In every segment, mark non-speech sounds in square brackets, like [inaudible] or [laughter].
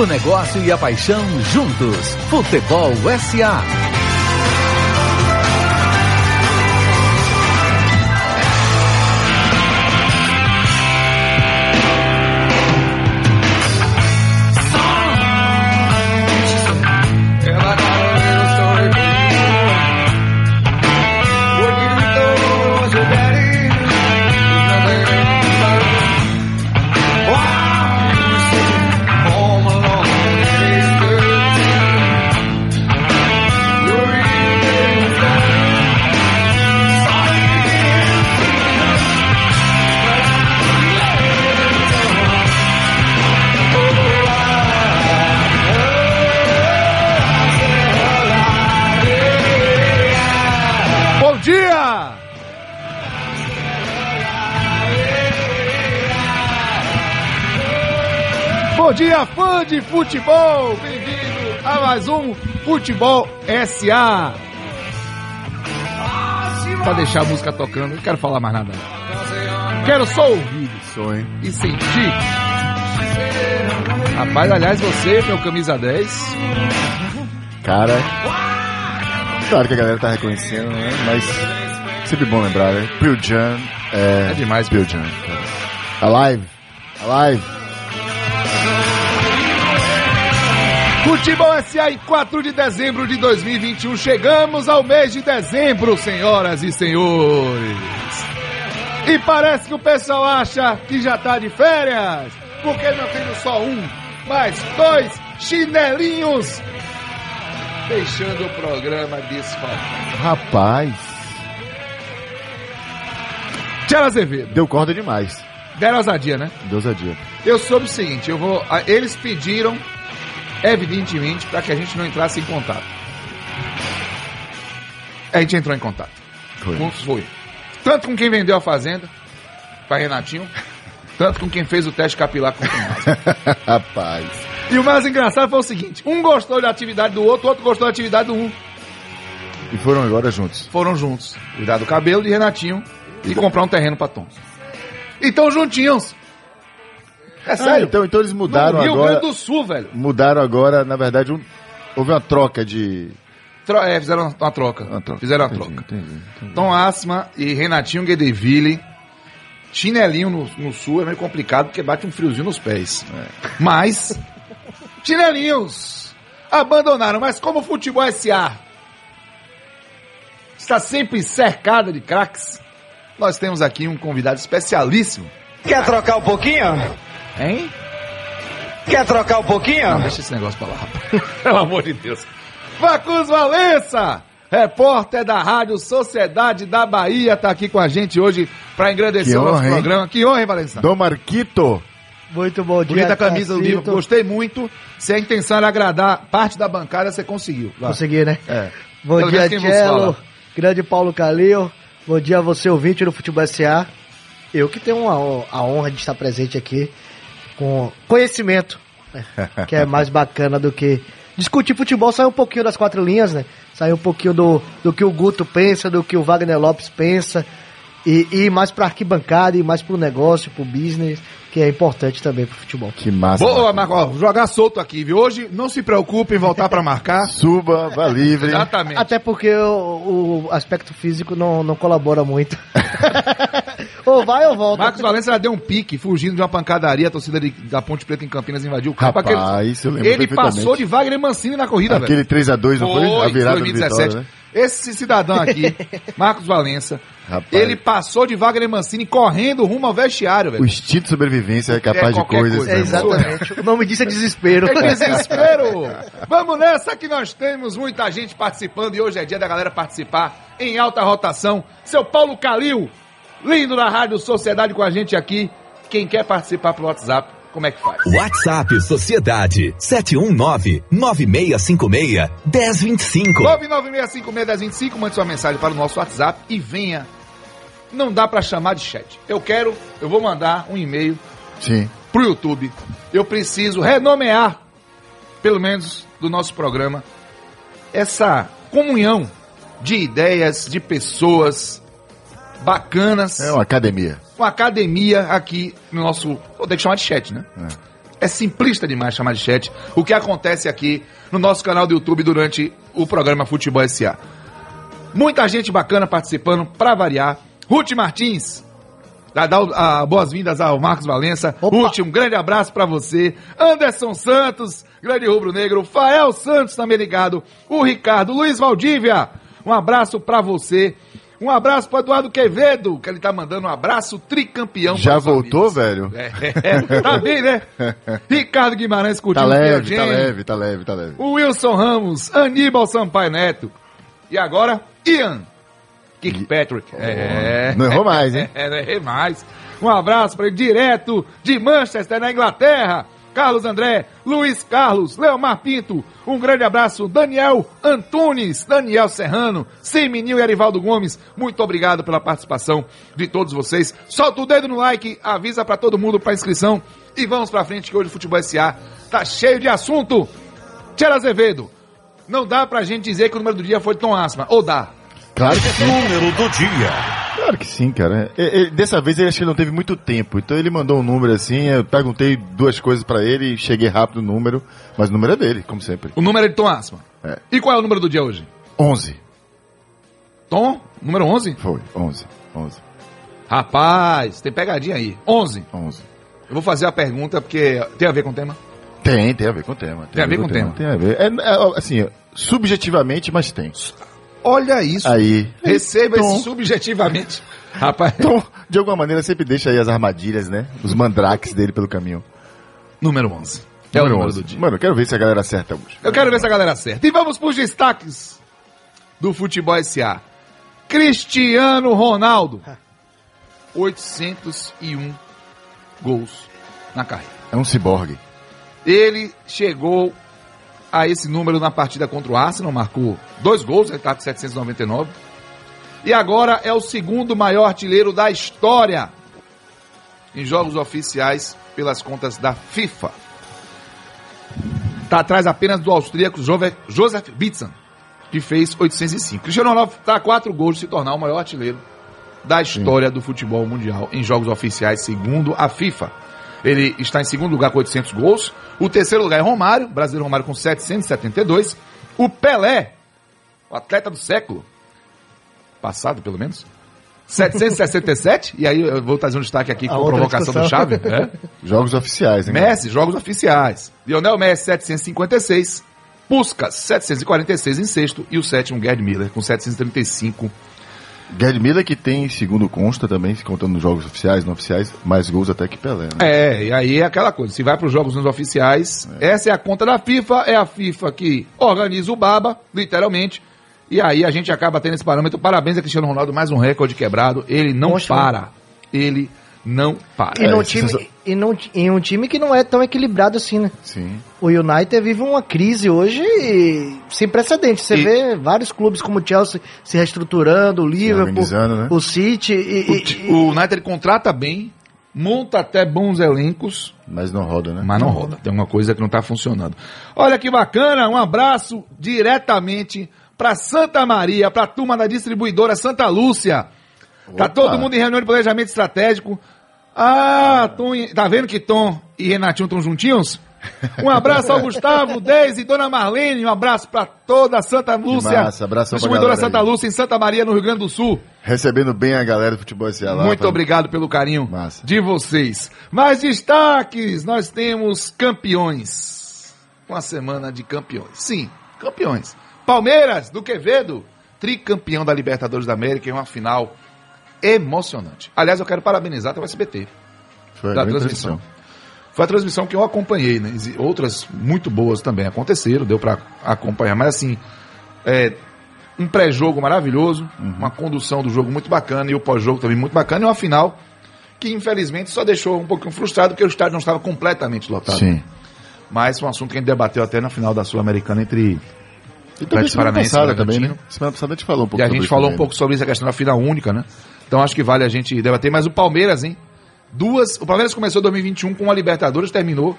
O negócio e a paixão juntos. Futebol SA. Futebol! Bem-vindo a mais um Futebol SA. Pra deixar a música tocando, não quero falar mais nada. Quero só ouvir Sonho. e sentir. Rapaz, aliás, você, meu camisa 10, Cara. Claro que a galera tá reconhecendo, né? Mas sempre bom lembrar, né? Bill Jan é. É demais, Jan, cara. Alive. Alive. Futebol SA em 4 de dezembro de 2021. Chegamos ao mês de dezembro, senhoras e senhores. E parece que o pessoal acha que já tá de férias, porque não temos só um, mas dois chinelinhos deixando o programa desfalcado. Rapaz. Tchela Azevedo, Deu corda demais. deram ousadia, né? Deus a dia. Eu soube o seguinte, eu vou, eles pediram, evidentemente, para que a gente não entrasse em contato. A gente entrou em contato. Foi. Com- Foi. Tanto com quem vendeu a fazenda, para Renatinho, [laughs] tanto com quem fez o teste capilar com o. [laughs] Rapaz. E o mais engraçado foi o seguinte: um gostou da atividade do outro, o outro gostou da atividade do um. E foram agora juntos. Foram juntos. Cuidar do cabelo de Renatinho e comprar um terreno pra Tom. Então juntinhos. É Ah, sério. então, então eles mudaram no Rio agora. Grande do Sul, velho. Mudaram agora, na verdade, um- houve uma troca de. Tro- é, fizeram uma, uma troca. Uma troca. Fizeram uma Entendi, troca. entendi, entendi. Tom Asma e Renatinho Guedeville. Chinelinho no, no sul é meio complicado porque bate um friozinho nos pés. Mas, chinelinhos abandonaram. Mas como o futebol SA está sempre cercada de craques, nós temos aqui um convidado especialíssimo. Quer trocar um pouquinho? Hein? Quer trocar um pouquinho? Não, deixa esse negócio pra lá, rapaz. [laughs] Pelo amor de Deus. Facus Valença, repórter da Rádio Sociedade da Bahia, tá aqui com a gente hoje pra engrandecer Que o nosso honra, hein? programa. Que honra, hein, Valença? Dom Marquito. Muito bom dia. Bonita camisa do livro, gostei muito. Se a intenção era agradar parte da bancada, você conseguiu. Vai. Consegui, né? É. Bom Pelo dia, fala. Grande Paulo Calil. Bom dia a você, ouvinte do Futebol SA. Eu que tenho a honra de estar presente aqui com conhecimento, né? [laughs] que é mais bacana do que discutir futebol. Sair um pouquinho das quatro linhas, né? Sair um pouquinho do, do que o Guto pensa, do que o Wagner Lopes pensa. E, e ir mais pra arquibancada, e mais pro negócio, pro business, que é importante também pro futebol. Que massa. Boa, Marco. Ó, jogar solto aqui, viu? Hoje, não se preocupe em voltar pra marcar. [laughs] Suba, vá livre. Exatamente. Até porque o, o aspecto físico não, não colabora muito. [laughs] ou vai ou volta. Marcos Valença já deu um pique, fugindo de uma pancadaria, a torcida de- da Ponte Preta em Campinas invadiu o campo. Rapaz, Aquele- isso eu lembro Ele passou de Wagner Mancini na corrida, velho. Aquele 3x2, não foi? A virada do 2017. Vitória, né? Esse cidadão aqui, [laughs] Marcos Valença, Rapaz. ele passou de Wagner Mancini correndo rumo ao vestiário, O velho. instinto de sobrevivência é capaz É de coisas. coisa. É, exatamente. O nome disso é desespero. É [laughs] desespero! Vamos nessa que nós temos muita gente participando e hoje é dia da galera participar em alta rotação. Seu Paulo Calil, lindo da Rádio Sociedade com a gente aqui. Quem quer participar pelo WhatsApp, como é que faz? WhatsApp Sociedade 719-9656-1025. 996561025, mande sua mensagem para o nosso WhatsApp e venha. Não dá pra chamar de chat. Eu quero, eu vou mandar um e-mail Sim. pro YouTube. Eu preciso renomear, pelo menos do nosso programa, essa comunhão de ideias, de pessoas bacanas, É uma academia. uma academia aqui no nosso. Vou ter que chamar de chat, né? É. É simplista demais chamar de chat o que acontece aqui no nosso canal do YouTube durante o programa Futebol SA. Muita gente bacana participando, pra variar. Ruth Martins, dá, boas-vindas ao Marcos Valença. Opa. Ruth, um grande abraço pra você. Anderson Santos, grande rubro-negro. Fael Santos também ligado. O Ricardo, Luiz Valdívia, um abraço pra você. Um abraço pro Eduardo Quevedo, que ele tá mandando um abraço tricampeão. Já para voltou, amigos. velho? É, tá bem, né? [laughs] Ricardo Guimarães Tá curtindo leve, tá leve, tá leve, tá leve. O Wilson Ramos, Aníbal Sampaio Neto. E agora, Ian Kirkpatrick. É. Não errou mais, hein? [laughs] É, não errei mais. Um abraço para ele direto de Manchester, na Inglaterra. Carlos André, Luiz Carlos, Leomar Pinto, um grande abraço, Daniel Antunes, Daniel Serrano, Semininho e Arivaldo Gomes, muito obrigado pela participação de todos vocês. Solta o dedo no like, avisa para todo mundo para inscrição e vamos pra frente que hoje o Futebol SA tá cheio de assunto. Tchela Azevedo, não dá pra gente dizer que o número do dia foi Tom Asma, ou dá? Claro que sim. Número do dia. Claro que sim, cara. E- e- dessa vez ele acho que não teve muito tempo. Então ele mandou um número assim, eu perguntei duas coisas pra ele, cheguei rápido no número, mas o número é dele, como sempre. O número é de Tom Asma. É. E qual é o número do dia hoje? 11. Tom, número 11? Foi, 11. 11. Rapaz, tem pegadinha aí. 11. 11. Eu vou fazer a pergunta porque tem a ver com o tema. Tem, tem a ver com o tema. Tem a ver com o tema. Tem a ver. É, é, assim, subjetivamente, mas tem. Olha isso. Aí. Receba Tom. esse subjetivamente. Rapaz, Então, de alguma maneira, sempre deixa aí as armadilhas, né? Os mandrakes dele pelo caminho. número 11. É o número 11. do dia. Mano, eu quero ver se a galera acerta hoje. Eu quero ver se a galera acerta. E vamos pros destaques do Futebol SA. Cristiano Ronaldo. 801 gols na carreira. É um ciborgue. Ele chegou a esse número na partida contra o Arsenal, marcou dois gols, ele está com 799. E agora é o segundo maior artilheiro da história em jogos oficiais pelas contas da FIFA. Está atrás apenas do austríaco Joseph Bitzen, que fez 805. Cristiano Ronaldo está a quatro gols de se tornar o maior artilheiro da história do futebol mundial em jogos oficiais, segundo a FIFA. Ele está em segundo lugar com 800 gols. O terceiro lugar é Romário, brasileiro Romário com 772. O Pelé, o atleta do século, passado pelo menos, 767. e aí eu vou trazer um destaque aqui com a provocação do. Chave. É. [laughs] Jogos oficiais, hein? Messi, jogos oficiais. Lionel Messi, 756. Puskas, 746 em sexto. E o sétimo, Gerd Miller, com 735. Gerd Miller que tem, segundo consta também, se contando nos jogos oficiais, não oficiais, mais gols até que Pelé, né? É, e aí é aquela coisa. Se vai para os jogos nos oficiais, essa é a conta da FIFA. É a FIFA que organiza o baba, literalmente. E aí a gente acaba tendo esse parâmetro. Parabéns a Cristiano Ronaldo, mais um recorde quebrado. Ele não Poxa. para. Ele não para. E, num É, time, e num, em um time que não é tão equilibrado assim, né? Sim. O United vive uma crise hoje sem precedentes. Você E- vê vários clubes como o Chelsea se reestruturando, o Liverpool, né? o City. E, O, e- o United ele contrata bem, monta até bons elencos, Mas não roda, né? mas não roda. Tem uma coisa que não está funcionando. Olha que bacana, um abraço diretamente para Santa Maria, para a turma da distribuidora Santa Lúcia. Tá todo mundo em reunião de planejamento estratégico. Ah, Tom, e- tá vendo que Tom e Renatinho estão juntinhos? Um abraço ao [laughs] Gustavo, Deise e Dona Marlene. Um abraço para toda a Santa Lúcia. massa, abração pra Distribuidora Santa aí. Lúcia em Santa Maria, no Rio Grande do Sul. Recebendo bem a galera do futebol esse lá. Muito pra- obrigado pelo carinho Massa. de vocês. Mais destaques, nós temos campeões. Uma semana de campeões. Sim, campeões. Palmeiras, do Quevedo, tricampeão da Libertadores da América em uma final emocionante. Aliás, eu quero parabenizar até o SBT. Foi da a transmissão. Foi a transmissão que eu acompanhei, né? Outras muito boas também aconteceram, deu pra acompanhar. Mas assim, é, um pré-jogo maravilhoso, Uhum. uma condução do jogo muito bacana e o pós-jogo também muito bacana. E uma final que infelizmente só deixou um pouquinho frustrado porque o estádio não estava completamente lotado. Sim. Mas foi um assunto que a gente debateu até na final da Sul-Americana entre. E também semana passada também, né? Semana passada a gente falou um pouco E a sobre gente isso falou um pouco sobre essa questão da final única, né? Então acho que vale a gente debater. Mas o Palmeiras, hein? Duas. O Palmeiras começou 2021 com uma Libertadores, terminou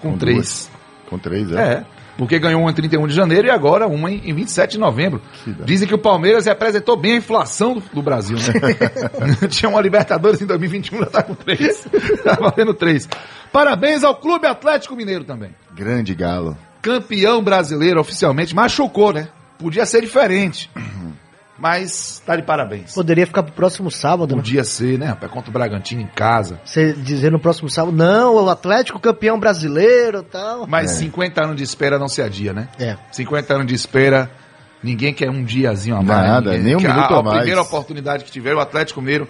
com, Com três. duas. Com três, é. É. Porque ganhou uma em 31 de janeiro e agora uma em, em 27 de novembro. Dizem que o Palmeiras representou bem a inflação do, do Brasil, né? [laughs] Tinha uma Libertadores em 2021, já tá com três. tá valendo três. Parabéns ao Clube Atlético Mineiro também. Grande galo. Campeão brasileiro oficialmente. Machucou, né? Podia ser diferente. [clears throat] Mas tá de parabéns. Poderia ficar pro próximo sábado, né? Podia ser, né, rapaz? Contra o Bragantino em casa. Você dizer no próximo sábado, não, o Atlético campeão brasileiro e tal. Mas 50 anos de espera não se adia, né? É. 50 anos de espera, ninguém quer um diazinho a mais. Nada, ninguém nem um minuto a, a mais. primeira oportunidade que tiver, o Atlético Mineiro,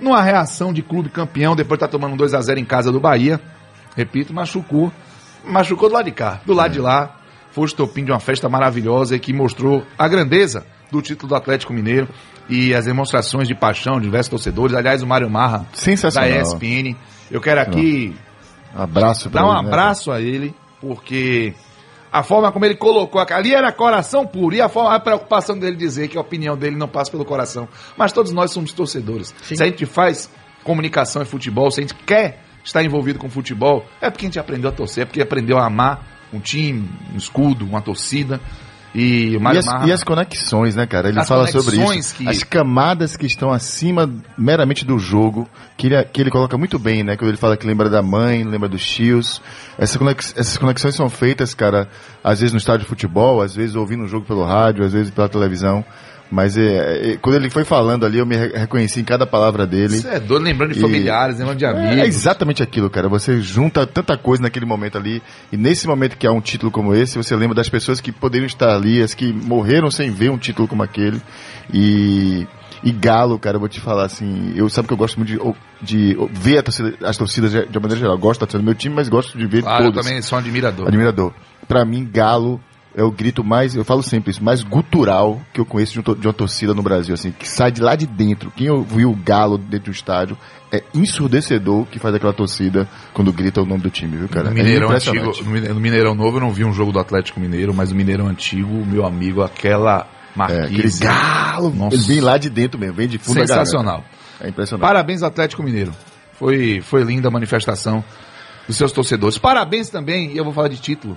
numa reação de clube campeão, depois tá tomando um 2x0 em casa do Bahia, repito, machucou. Machucou do lado de cá. Do lado de lá, foi o estopim de uma festa maravilhosa e que mostrou a grandeza do título do Atlético Mineiro e as demonstrações de paixão de diversos torcedores. Aliás, o Mário Marra, da. ESPN. Eu quero aqui Abraço Dá um ele, né, abraço a ele, porque a forma como ele colocou ali era coração puro, e a, forma, a preocupação dele dizer que a opinião dele não passa pelo coração. Mas todos nós somos torcedores. Sim. Se a gente faz comunicação e futebol, se a gente quer estar envolvido com futebol, é porque a gente aprendeu a torcer, é porque aprendeu a amar um time, um escudo, uma torcida. E E as, e as conexões, né, cara? Ele As fala sobre isso. que- As camadas que estão acima meramente do jogo, que ele, que ele coloca muito bem, né? Quando ele fala que lembra da mãe, lembra dos tios. Essa conex- essas conexões são feitas, cara, às vezes no estádio de futebol, às vezes ouvindo o jogo pelo rádio, às vezes pela televisão. Mas é, é, quando ele foi falando ali, eu me re- reconheci em cada palavra dele. Isso é doido, lembrando de E- familiares, lembrando de amigos. É exatamente aquilo, cara. Você junta tanta coisa naquele momento ali, e nesse momento que há um título como esse, você lembra das pessoas que poderiam estar ali, as que morreram sem ver um título como aquele. E, e Galo, cara, eu vou te falar assim, eu sabe que eu gosto muito de, de ver torcida- as torcidas de, de uma maneira geral. Eu gosto da torcida do meu time, mas gosto de ver Claro, eu todas. também sou um admirador. Admirador. Pra mim, Galo é o grito mais, eu falo sempre isso, mais gutural que eu conheço de, um de uma torcida no Brasil, assim, que sai de lá de dentro. Quem ouviu o Galo dentro do estádio é ensurdecedor que faz aquela torcida quando grita o nome do time, viu, cara? No Mineirão é antigo, no Mine- no Mineirão Novo eu não vi um jogo do Atlético Mineiro, mas no Mineirão antigo, meu amigo, aquela É, marquise. Galo, Nossa. ele vem lá de dentro mesmo, vem de fundo sensacional. É impressionante. Parabéns Atlético Mineiro. Foi foi linda a manifestação dos seus torcedores. Parabéns também, e eu vou falar de título,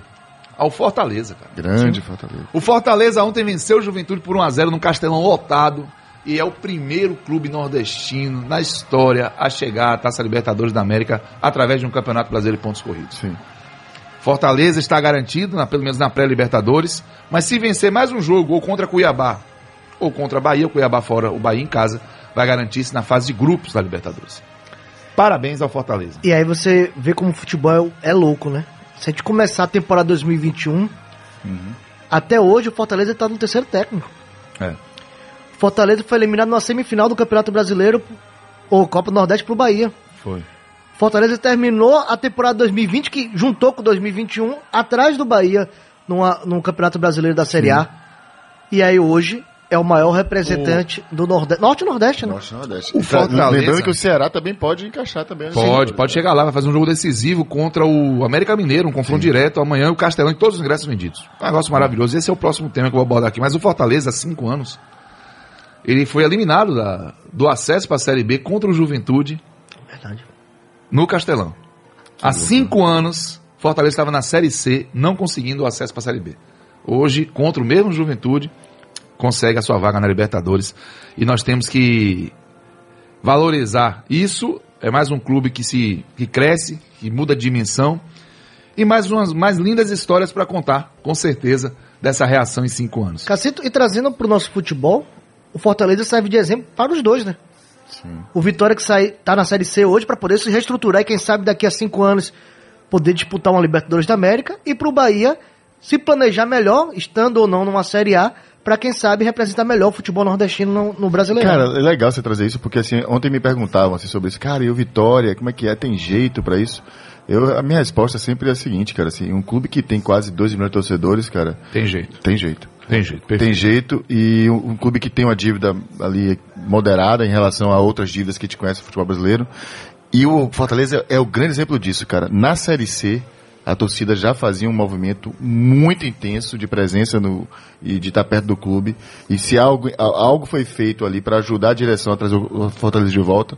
ao Fortaleza, cara. Grande Fortaleza. O Fortaleza ontem venceu o Juventude por 1 a 0 no Castelão lotado e é o primeiro clube nordestino na história a chegar à Taça Libertadores da América através de um Campeonato Brasileiro de pontos corridos. Sim. Fortaleza está garantido, na- pelo menos na pré-Libertadores, mas se vencer mais um jogo, ou contra Cuiabá, ou contra Bahia, o Cuiabá fora, o Bahia em casa, vai garantir-se na fase de grupos da Libertadores. Parabéns ao Fortaleza. E aí você vê como o futebol é, é louco, né? Se a gente começar a temporada 2021, até hoje o Fortaleza tá no terceiro técnico. É. O Fortaleza foi eliminado na semifinal do Campeonato Brasileiro, ou Copa do Nordeste pro Bahia. Foi. Fortaleza terminou a temporada 2020, que juntou com 2021, atrás do Bahia, numa, no Campeonato Brasileiro da Série A. E aí hoje é o maior representante do Nordeste. Norte e Nordeste, né? Norte e Nordeste. O Fortaleza- Lembrando que o Ceará também pode encaixar também. né? Pode, pode chegar lá, vai fazer um jogo decisivo contra o América Mineiro, um confronto direto amanhã e o Castelão e todos os ingressos vendidos. Um negócio maravilhoso. Esse é o próximo tema que eu vou abordar aqui. Mas o Fortaleza, há cinco anos, ele foi eliminado da- do acesso para a Série B contra o Juventude Verdade. no Castelão. Há cinco anos, Fortaleza estava na Série C, não conseguindo o acesso para a Série B. Hoje, contra o mesmo Juventude, consegue a sua vaga na Libertadores. E nós temos que valorizar isso. É mais um clube que se que cresce, que muda de dimensão. E mais umas mais lindas histórias para contar, com certeza, dessa reação em cinco anos. Cacito, e trazendo pro nosso futebol, o Fortaleza serve de exemplo para os dois, né? O Vitória que sai, tá na Série C hoje para poder se reestruturar e quem sabe daqui a cinco anos poder disputar uma Libertadores da América e pro Bahia se planejar melhor, estando ou não numa Série A, para quem sabe representar melhor o futebol nordestino no, no brasileiro. Cara, é legal você trazer isso, porque assim, ontem me perguntavam assim, sobre isso. Cara, e o Vitória, como é que é? Tem jeito pra isso? Eu, a minha resposta sempre é a seguinte, cara, assim, um clube que tem quase 2 milhões de torcedores, cara, Tem jeito. tem jeito. Tem jeito. Perfeito. Tem jeito e um, um clube que tem uma dívida ali moderada em relação a outras dívidas que gente conhece no futebol brasileiro. E o Fortaleza é o grande exemplo disso, cara. Na Série C, a torcida já fazia um movimento muito intenso de presença no, e de estar perto do clube. E se algo, algo foi feito ali para ajudar a direção a trazer o Fortaleza de volta,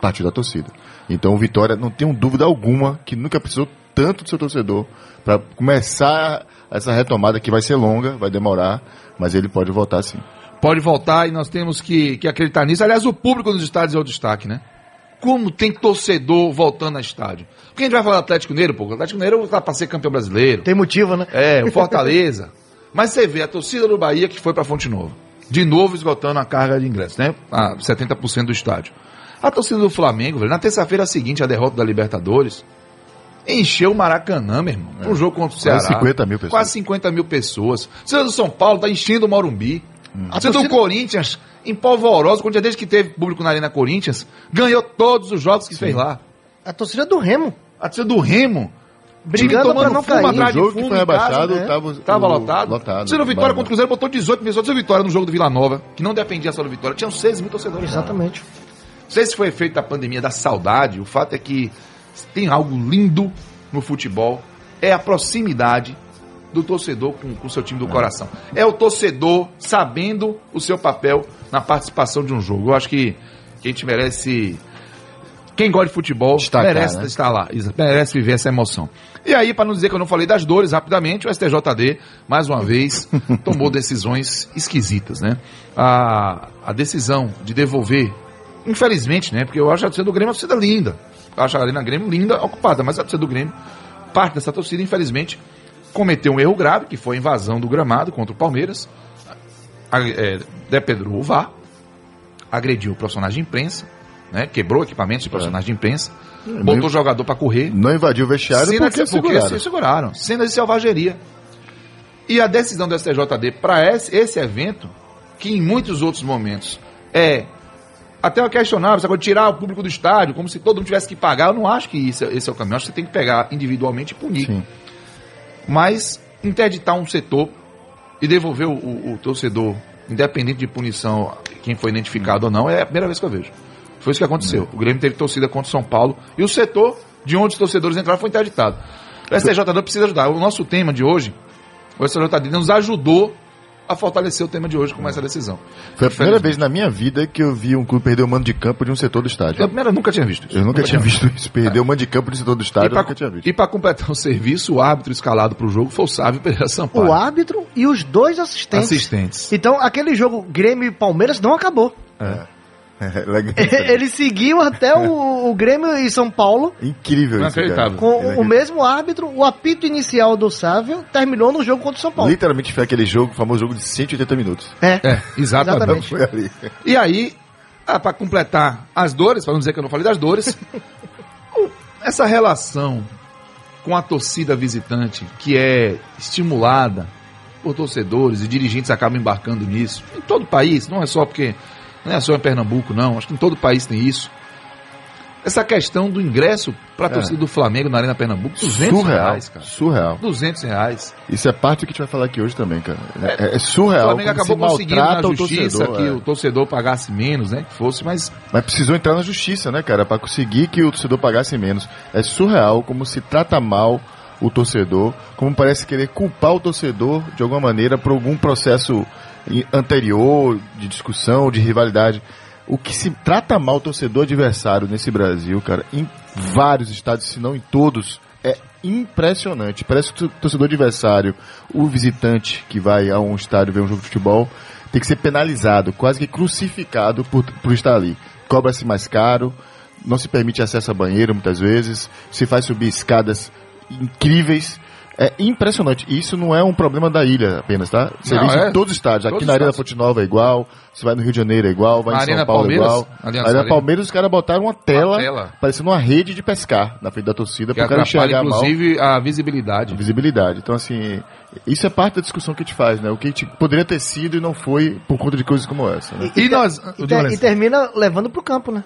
partiu da torcida. Então o Vitória, não tenho dúvida alguma, que nunca precisou tanto do seu torcedor para começar essa retomada que vai ser longa, vai demorar, mas ele pode voltar sim. Pode voltar e nós temos que, que acreditar nisso. Aliás, o público nos estádios é o destaque, né? Como tem torcedor voltando a estádio. Porque a gente vai falar do Atlético Mineiro, pô. O Atlético Mineiro tá pra ser campeão brasileiro. Tem motivo, né? É, o Fortaleza. [laughs] Mas você vê a torcida do Bahia que foi pra Fonte Nova. De novo esgotando a carga de ingressos, né? A 70% do estádio. A torcida do Flamengo, velho, na terça-feira seguinte, a derrota da Libertadores, encheu o Maracanã, meu irmão. Um jogo contra o Ceará. Quase 50 mil pessoas. Quase 50 mil pessoas. A torcida do São Paulo tá enchendo o Morumbi. A torcida do Corinthians, em polvorosa, o Corinthians, desde que teve público na Arena Corinthians, ganhou todos os jogos que fez lá. A torcida do Remo. A torcida do Remo, Brigando tomando não cair. atrás O jogo de que fumo foi em casa, rebaixado né? tava- Tava o- lotado. lotado. Torcida do Vitória Bárbaro. contra o Cruzeiro botou 18 mil. Torcida do Vitória no jogo do Vila Nova, que não dependia só do Vitória. Tinham 6 mil torcedores. lá. Exatamente. Não sei se foi efeito da pandemia, da saudade. O fato é que tem algo lindo no futebol. É a proximidade do torcedor com o seu time do coração. É o torcedor sabendo o seu papel na participação de um jogo. Eu acho que, que a gente merece. Quem gosta de futebol Destacar, merece né? estar lá, merece viver essa emoção. E aí, para não dizer que eu não falei das dores, rapidamente, o STJD, mais uma vez, [laughs] tomou decisões esquisitas, né? A, a decisão de devolver, infelizmente, né? Porque eu acho a torcida do Grêmio uma torcida linda. Eu acho a Arena Grêmio linda, ocupada, mas a torcida do Grêmio, parte dessa torcida, infelizmente, cometeu um erro grave, que foi a invasão do gramado contra o Palmeiras, é, depedrou o VAR, agrediu o profissional de imprensa, né? Quebrou equipamentos de profissionais de imprensa, botou o jogador para correr. Não invadiu o vestiário Cena porque de, porque seguraram. se seguraram. Cena de selvageria. E a decisão do STJD para esse, esse evento, que em muitos outros momentos é até questionável, de tirar o público do estádio, como se todo mundo tivesse que pagar, eu não acho que isso, é- esse é o caminho. Eu acho que você tem que pegar individualmente e punir. Sim. Mas interditar um setor e devolver o, o- o torcedor, independente de punição, quem foi identificado ou não, é a primeira vez que eu vejo. Foi isso que aconteceu. O Grêmio teve torcida contra o São Paulo e o setor de onde os torcedores entraram foi interditado. O STJD precisa ajudar. O nosso tema de hoje, o STJD nos ajudou a fortalecer o tema de hoje com essa decisão. Foi a primeira vez na minha vida que eu vi um clube perder o mando de campo de um setor do estádio. Eu primeiro nunca tinha visto isso. Eu nunca tinha visto isso. Perder o mando de campo de um setor do estádio, eu nunca tinha visto. E para completar o serviço, o árbitro escalado para o jogo foi o Sávio Pereira Sampaio. O árbitro e os dois assistentes. Assistentes. Então, aquele jogo Grêmio e Palmeiras não acabou. É. [laughs] Ele seguiu até o, o Grêmio e São Paulo Incrível isso, cara. Inacreditável. com o mesmo árbitro. O apito inicial do Sávio terminou no jogo contra o São Paulo. Literalmente foi aquele jogo, o famoso jogo de 180 minutos. É. É, exatamente. Exatamente. Foi ali. E aí, ah, para completar as dores, para não dizer que eu não falei das dores, [laughs] essa relação com a torcida visitante, que é estimulada por torcedores e dirigentes acabam embarcando nisso, em todo o país, não é só porque não é só em Pernambuco, não, acho que em todo o país tem isso. Essa questão do ingresso para a É. torcida do Flamengo na Arena Pernambuco, 200 Surreal. reais, cara. Surreal. 200 reais. Isso é parte do que a gente vai falar aqui hoje também, cara. É, é O surreal. Flamengo como acabou se conseguindo na maltrata o justiça torcedor, que é. o torcedor pagasse menos, né? Que fosse, mas Mas precisou entrar na justiça, né, cara, Pra conseguir que o torcedor pagasse menos. É surreal como se trata mal o torcedor, como parece querer culpar o torcedor de alguma maneira por algum processo anterior de discussão, de rivalidade. O que se trata mal o torcedor adversário nesse Brasil, cara, em vários estados, se não em todos, é impressionante. Parece que o torcedor adversário, o visitante que vai a um estádio ver um jogo de futebol, tem que ser penalizado, quase que crucificado por, por estar ali. Cobra-se mais caro, não se permite acesso a banheiro muitas vezes, se faz subir escadas incríveis. É impressionante. E isso não é um problema da ilha apenas, tá? Você Não, vê isso é. em todos os estádios. Aqui Todos na os Arena. Fonte Nova é igual, você vai no Rio de Janeiro é igual, vai Na em Arena São Paulo Palmeiras, é igual. Aliança Na Arena Arena. Palmeiras os caras botaram uma tela, tela. parecendo uma rede de pescar na frente da torcida para o cara enxergar mal inclusive, a visibilidade. a visibilidade. Então, assim, isso é parte da discussão que a gente faz, né? O que a gente poderia ter sido e não foi por conta de coisas como essa, né? E nós- e, o te- Jonas. e termina levando pro campo, né?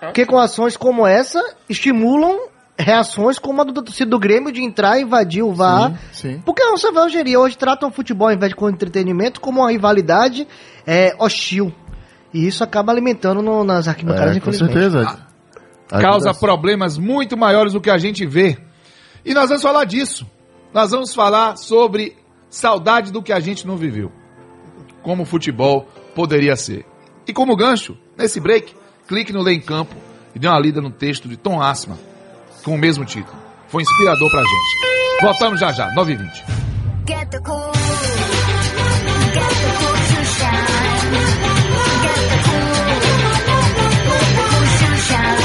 Porque com ações como essa, estimulam reações como a do torcida do Grêmio de entrar e invadir o VAR. Sim, sim. Porque a selvageria hoje tratam o futebol, ao invés de como entretenimento, como uma rivalidade é, hostil. E isso acaba alimentando no- nas arquibancadas, É, com certeza. Causa Ajuda- problemas muito maiores do que a gente vê. E nós vamos falar disso. Nós vamos falar sobre saudade do que a gente não viveu. Como o futebol poderia ser. E como gancho, nesse break, clique no Lê em Campo e dê uma lida no texto de Tom Asma, com o mesmo título. Foi inspirador pra gente. Voltamos já já, 9h20. Get the cool. Get the cool to shine. Get the cool. Let the cool shoe shine.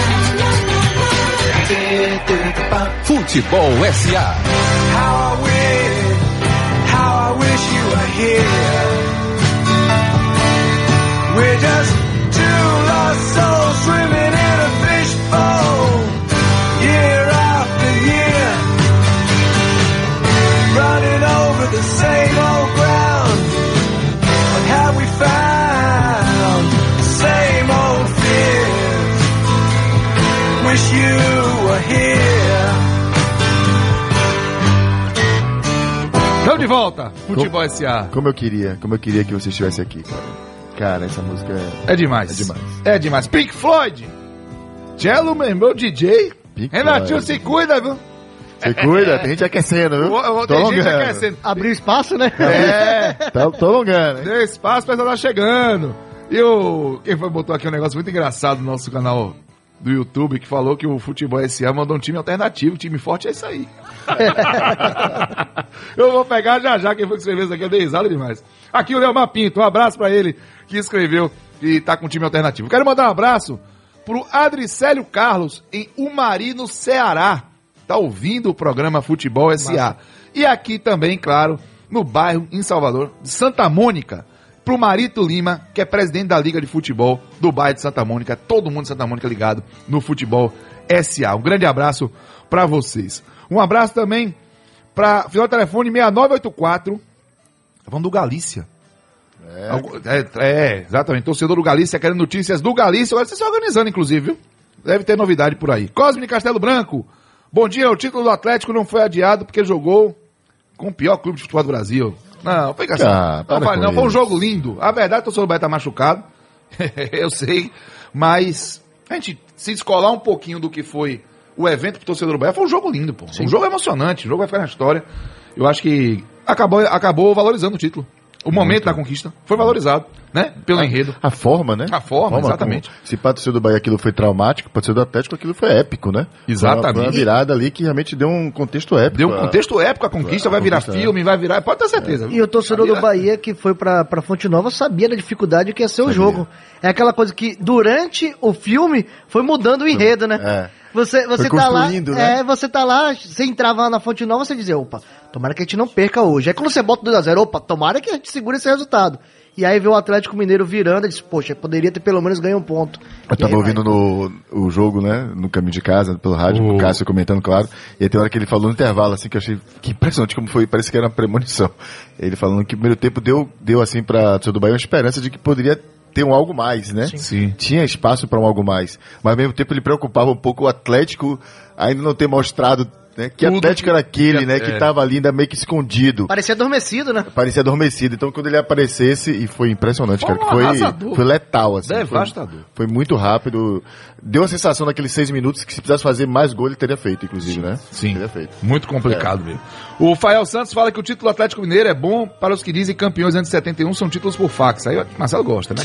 Futebol SA. How I wish, how I wish you were here. We're just two lost souls swimming volta. Futebol SA. Como eu queria, como eu queria que você estivesse aqui, cara. Cara, essa música é. É demais. É demais. É demais. Pink Floyd. Cello, meu irmão, DJ. Pink Renatinho, Floyd. se cuida, viu? Você cuida, tem gente aquecendo, viu? [laughs] Eu, eu, tô tem gente alongando. aquecendo. Abriu espaço, né? É, Tá, tô alongando, hein? deu espaço, o pessoal tá chegando. E o. Quem foi botou aqui um negócio muito engraçado no nosso canal do YouTube que falou que o Futebol SA mandou um time alternativo, time forte é isso aí. [laughs] Eu vou pegar já já quem foi que escreveu isso aqui, eu dei risada demais. Aqui o Leomar Pinto, um abraço pra ele que escreveu e tá com time alternativo. Quero mandar um abraço pro Adricélio Carlos em Umari, no Ceará. Tá ouvindo o programa Futebol SA. E aqui também, claro, no bairro, em Salvador, de Santa Mônica, pro Marito Lima, que é presidente da Liga de Futebol do bairro de Santa Mônica. Todo mundo de Santa Mônica ligado no Futebol SA. Um grande abraço pra vocês. Um abraço também pra final do telefone 6984. Tá falando do Galícia. Algu- É, é, exatamente. Torcedor do Galícia querendo notícias do Galícia. Agora vocês se organizando, inclusive, viu? Deve ter novidade por aí. Cosme de Castelo Branco. Bom dia, o título do Atlético não foi adiado porque jogou com o pior clube de futebol do Brasil. Não, foi assim. Ah, não, fale com não, foi um jogo lindo. A verdade, o torcedor do Bahia tá machucado. [laughs] Eu sei. Mas a gente se descolar um pouquinho do que foi o evento pro torcedor do Bahia, foi um jogo lindo, pô. Um jogo emocionante, o jogo vai ficar na história. Eu acho que acabou, acabou valorizando o título. O momento da conquista foi valorizado, né? Pelo enredo. A forma, né? A forma, exatamente. como- se para o do Bahia aquilo foi traumático, para o do Atlético aquilo foi épico, né? Exatamente. Foi uma, foi uma virada ali que realmente deu um contexto épico. Deu um a- contexto épico, a conquista a vai virar conquista, filme, vai virar. Pode ter certeza. E o torcedor do. Bahia que foi pra, pra Fonte Nova sabia da dificuldade que ia ser o Sabia. jogo. É aquela coisa que durante o filme foi mudando o enredo, né? É. Você, você tá lá, né? é, você tá lá, você entrava lá na Fonte Nova, você dizia, opa, tomara que a gente não perca hoje. Aí quando você bota 2x0, opa, tomara que a gente segure esse resultado. E aí vê o Atlético Mineiro virando e diz, poxa, poderia ter pelo menos ganho um ponto. Eu E tava aí ouvindo no, o jogo, né? No caminho de casa, pelo rádio, O- o Cássio comentando, claro. E aí tem hora que ele falou no intervalo, assim, que eu achei que impressionante como foi, parece que era uma premonição. Ele falando que o primeiro tempo deu, deu assim pra torcida do Bahia uma esperança de que poderia ter um algo mais, né? Sim. Tinha espaço para um algo mais. Mas ao mesmo tempo ele preocupava um pouco o Atlético ainda não ter mostrado né, que Tudo Atlético que- era aquele, que- né? Que é. tava ali ainda meio que escondido. Parecia adormecido, né? Parecia adormecido. Então quando ele aparecesse, e foi impressionante, Foi cara. que Foi, arrasador. foi letal, assim. Foi- Devastador. Foi, muito rápido. Deu a sensação naqueles seis minutos que se precisasse fazer mais gol, ele teria feito, inclusive, né? Sim. Teria feito. Muito complicado mesmo. O Fael Santos fala que o título Atlético Mineiro é bom para os que dizem campeões antes de 71 são títulos por fax. Aí o Marcelo gosta, né?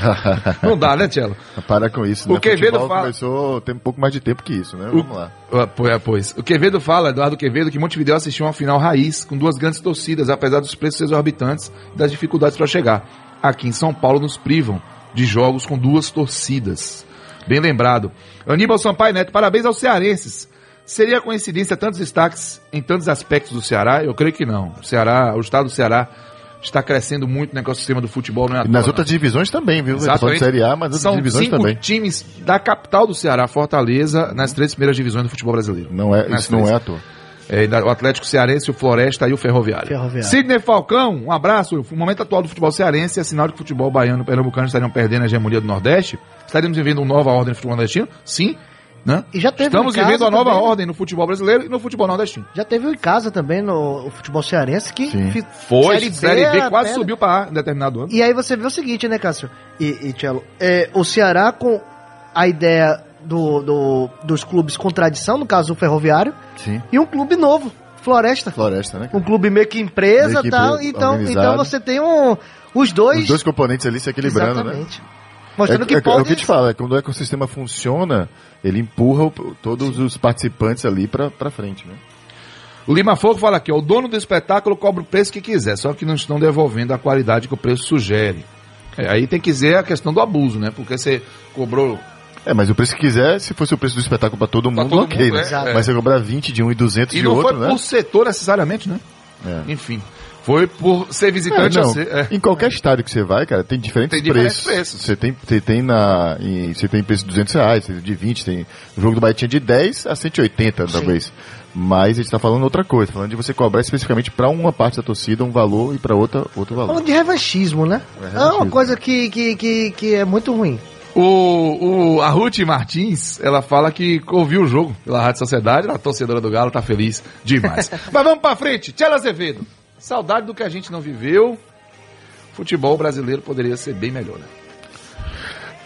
[laughs] Não dá, né, Tchelo? Para com isso, O né? Quevedo fala- começou tem um pouco mais de tempo que isso, né? O- Vamos lá. Ah, Pois, é, pois. O Quevedo fala, Eduardo Quevedo, que Montevideo assistiu uma final raiz com duas grandes torcidas, apesar dos preços exorbitantes e das dificuldades para chegar. Aqui em São Paulo nos privam de jogos com duas torcidas. Bem lembrado. Aníbal Sampaio Neto, parabéns aos cearenses. Seria coincidência tantos destaques em tantos aspectos do Ceará? Eu creio que não. O Ceará, o estado do Ceará está crescendo muito no ecossistema do futebol, não é E nas toa, outras divisões também, viu? Exatamente. Série A, mas nas São outras divisões cinco também. times da capital do Ceará, Fortaleza, nas três primeiras divisões do futebol brasileiro. Não é, Nas isso não três. é à toa. É, o Atlético Cearense, o Floresta e o Ferroviário. Ferroviário. Sidney Falcão, um abraço. O momento atual do futebol cearense é sinal de que o futebol baiano e pernambucano estariam perdendo a hegemonia do Nordeste. Estaríamos vivendo uma nova ordem no futebol nordestino? Sim. Né? E já teve Estamos vivendo uma nova também, né? ordem no futebol brasileiro e no futebol nordestino. Já teve em casa também no futebol cearense que fi- Foi, Série B, a quase pedra. subiu para A em determinado ano. E aí você vê o seguinte, né, Cássio? E, e Tchelo, é, o Ceará com a ideia do, do- dos clubes com tradição, no caso o Ferroviário, Sim. e um clube novo, Floresta. Floresta, né? Um clube meio que empresa Meio e que tal. Então, organizado. então você tem um, os dois. Os dois componentes ali se equilibrando, né? Mostrando é, que é- é pode. o que eu te falo, é quando o ecossistema funciona, ele empurra o- todos os participantes ali pra, pra frente, né? O Lima Fogo fala aqui, ó, o dono do espetáculo cobra o preço que quiser, só que não estão devolvendo a qualidade que o preço sugere. É, aí tem que dizer a questão do abuso, né? Porque você cobrou É, mas o preço que quiser, se fosse o preço do espetáculo pra todo mundo, todo ok, mundo, né? é, é. Mas você cobrar 20 de um e 200 E de não outro, foi né? por setor necessariamente, né? É. Enfim. Foi por ser É, visitante não, a ser. é. Em qualquer estádio que você vai, cara, tem diferentes, Tem diferentes preços. preços. Você tem, você tem na, em- você tem preço de 200 reais, você tem de 20, tem o jogo do Bahia tinha de 10 a 180, talvez. Mas a gente tá falando outra coisa, falando de você cobrar especificamente pra uma parte da torcida um valor e pra outra outro valor. Falando de revanchismo, né? É, É, revanchismo. uma coisa que, que, que, que é muito ruim. O, o, a Ruth Martins, ela fala que ouviu o jogo pela Rádio Sociedade, a torcedora do Galo tá feliz demais. [laughs] Mas vamos pra frente, Tchela Azevedo. Saudade do que a gente não viveu. Futebol brasileiro poderia ser bem melhor, né?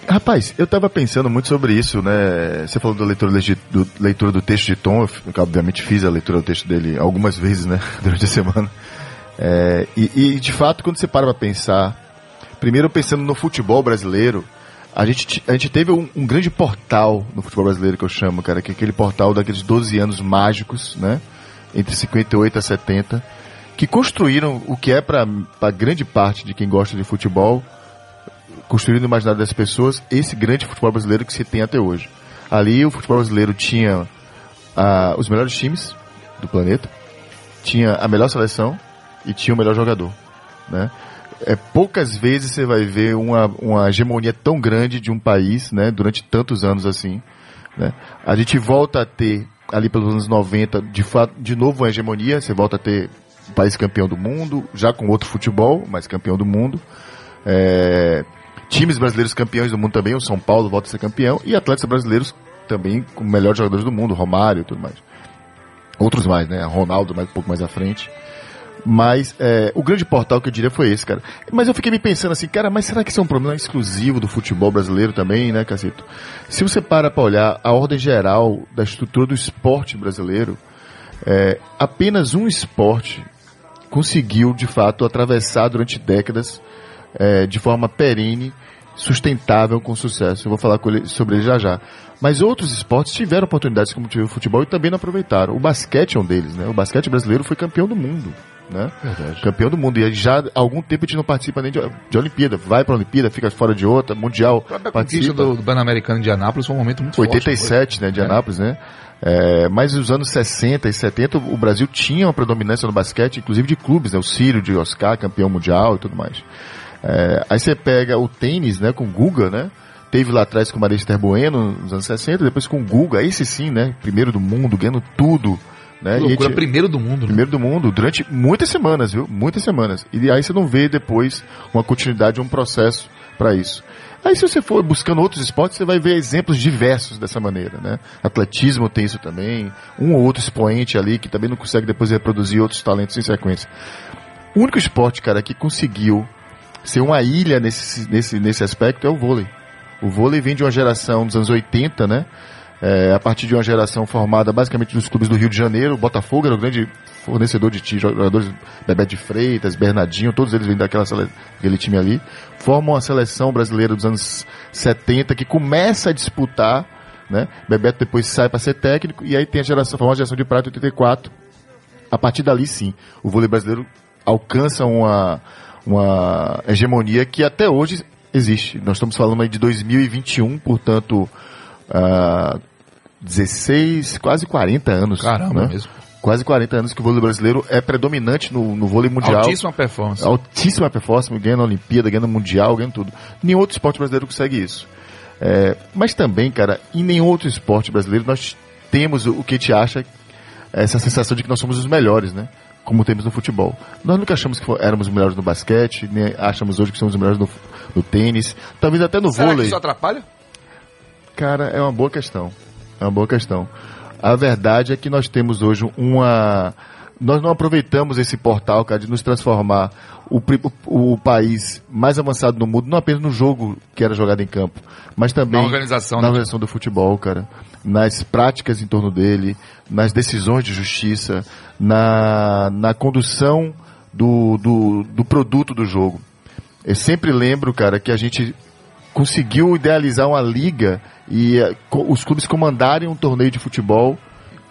Rapaz, eu tava pensando muito sobre isso, né? Você falou da leitura, do, leitura do texto de Tom, eu, obviamente fiz a leitura do texto dele algumas [laughs] vezes, né? Durante a semana. É, e, e, de fato, quando você para pra pensar, primeiro pensando no futebol brasileiro, a gente, a gente teve um, um grande portal no futebol brasileiro que eu chamo, cara, que é aquele portal daqueles 12 anos mágicos, né? Entre 58 a 70, que construíram o que é pra, pra grande parte de quem gosta de futebol, construído no imaginário das pessoas esse grande futebol brasileiro que se tem até hoje. Ali o futebol brasileiro tinha ah, os melhores times do planeta, tinha a melhor seleção e tinha o melhor jogador, né? É, poucas vezes você vai ver uma, uma hegemonia tão grande de um país, né, durante tantos anos assim, né? A gente volta a ter ali pelos anos 90, de fato, de novo uma hegemonia, você volta a ter um país campeão do mundo, já com outro futebol, mas campeão do mundo. É, times brasileiros campeões do mundo também, o São Paulo volta a ser campeão, e atletas brasileiros também com melhores jogadores do mundo, Romário e tudo mais. Outros mais, né? Ronaldo mais, um pouco mais à frente. Mas é, o grande portal que eu diria foi esse, cara. Mas eu fiquei me pensando assim, cara, mas será que isso é um problema exclusivo do futebol brasileiro também, né, Cacito? Se você para pra olhar a ordem geral da estrutura do esporte brasileiro, é, apenas um esporte conseguiu, de fato, atravessar durante décadas é, de forma perene, sustentável, com sucesso. Eu vou falar ele- sobre ele já já. Mas outros esportes tiveram oportunidades como o futebol e também não aproveitaram. O basquete é um deles, né? O basquete brasileiro foi campeão do mundo, né? Campeão do mundo. E já há algum tempo a gente não participa nem de, de Olimpíada. Vai pra Olimpíada, fica fora de outra, Mundial, A própria conquista participa. do, do Pan-Americano de Anápolis foi um momento muito forte. 87, né, de Anápolis, né? É, mas nos anos 60 e 70 o Brasil tinha uma predominância no basquete, inclusive de clubes, né? O Círio de Oscar, campeão mundial e tudo mais. É, aí você pega o tênis, né, com o Guga, né? Teve lá atrás com o Marister Bueno nos anos 60, depois com o Guga, esse sim, né? Primeiro do mundo, ganhando tudo. Né? Loucura, gente- primeiro do mundo. né? primeiro do mundo durante muitas semanas, viu? Muitas semanas. E aí você não vê depois uma continuidade, um processo para isso. Aí se você for buscando outros esportes, você vai ver exemplos diversos dessa maneira, né? Atletismo tem isso também, um ou outro expoente ali que também não consegue depois reproduzir outros talentos em sequência. O único esporte, cara, que conseguiu ser uma ilha nesse, nesse, nesse aspecto é o vôlei. O vôlei vem de uma geração dos anos 80, né? É, a partir de uma geração formada basicamente nos clubes do Rio de Janeiro. O Botafogo era o grande fornecedor de jogadores, Bebeto de Freitas, Bernardinho, todos eles vêm daquela daquele time ali. Formam a seleção brasileira dos anos 70 que começa a disputar, né? Bebeto depois sai para ser técnico e aí tem a geração, a famosa geração de prata 84. A partir dali sim, o vôlei brasileiro alcança uma, uma hegemonia que até hoje existe. Nós estamos falando aí de 2021, portanto, ah, 16, quase 40 anos. Caramba né? mesmo. Quase 40 anos que o vôlei brasileiro é predominante no, no vôlei mundial. Altíssima performance. Altíssima performance, ganhando a Olimpíada, ganhando o Mundial, ganhando tudo. Nenhum outro esporte brasileiro consegue isso. É, mas também, cara, em nenhum outro esporte brasileiro nós temos o, que te acha essa sensação de que nós somos os melhores, né? Como temos no futebol. Nós nunca achamos que éramos os melhores no basquete, nem achamos hoje que somos os melhores no, no tênis, talvez até no Será que vôlei. isso atrapalha? Cara, é uma boa questão. É uma boa questão. A verdade é que nós temos hoje uma. Nós não aproveitamos esse portal, cara, de nos transformar o, o, o país mais avançado no mundo, não apenas no jogo que era jogado em campo, mas também Na organização, na né? organização do futebol, cara. Nas práticas em torno dele, nas decisões de justiça, na, na condução do, do, do produto do jogo. Eu sempre lembro, cara, que a gente conseguiu idealizar uma liga e eh, os clubes comandarem um torneio de futebol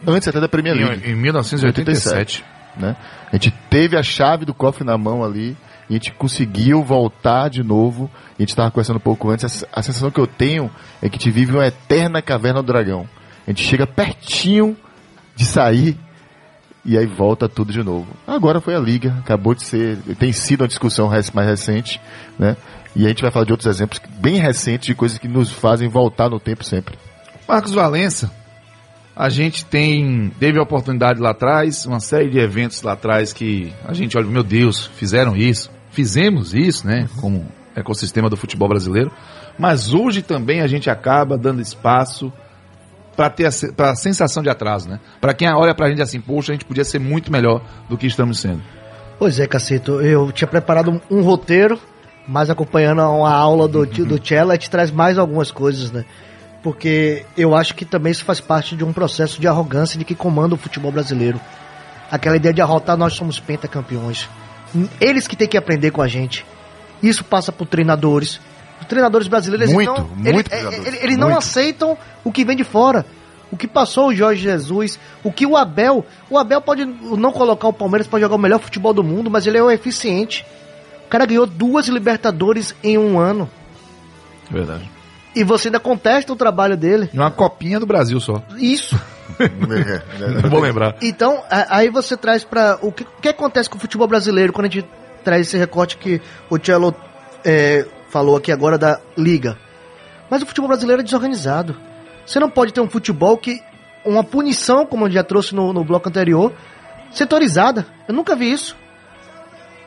antes até da Premier League. Em, em 1987. né? A gente teve a chave do cofre na mão ali, e a gente conseguiu voltar de novo. A gente estava conversando um pouco antes. A, a sensação que eu tenho é que a gente vive uma eterna caverna do dragão. A gente chega pertinho de sair e aí volta tudo de novo. Agora foi a liga, acabou de ser, tem sido uma discussão mais recente, né? E a gente vai falar de outros exemplos bem recentes de coisas que nos fazem voltar no tempo sempre. Marcos Valença, a gente tem teve a oportunidade lá atrás, uma série de eventos lá atrás que a gente olha, meu Deus, fizeram isso, fizemos isso, né, como ecossistema do futebol brasileiro, mas hoje também a gente acaba dando espaço para ter a, pra sensação de atraso, né? Para quem olha pra gente assim, poxa, a gente podia ser muito melhor do que estamos sendo. Pois é, Cacito, eu tinha preparado um, um roteiro, mas acompanhando uma aula do, do Cello, a gente traz mais algumas coisas, né? Porque eu acho que também isso faz parte de um processo de arrogância de que comanda o futebol brasileiro. Aquela ideia de arrotar, nós somos pentacampeões. Eles que têm que aprender com a gente. Isso passa por treinadores. Os treinadores brasileiros Muito, não, muito eles, eles- eles não muito. aceitam o que vem de fora. O que passou o Jorge Jesus, o que o Abel. O Abel pode não colocar o Palmeiras para jogar o melhor futebol do mundo, mas ele é o eficiente. O cara ganhou duas Libertadores em um ano. Verdade. E você ainda contesta o trabalho dele. Uma copinha do Brasil só. Isso. [laughs] Não vou lembrar. Então, aí você traz pra. O que, que acontece com o futebol brasileiro quando a gente traz esse recorte que o Cello é, falou aqui agora da Liga? Mas o futebol brasileiro é desorganizado. Você não pode ter um futebol que. Uma punição, como eu já trouxe no, no bloco anterior, setorizada. Eu nunca vi isso.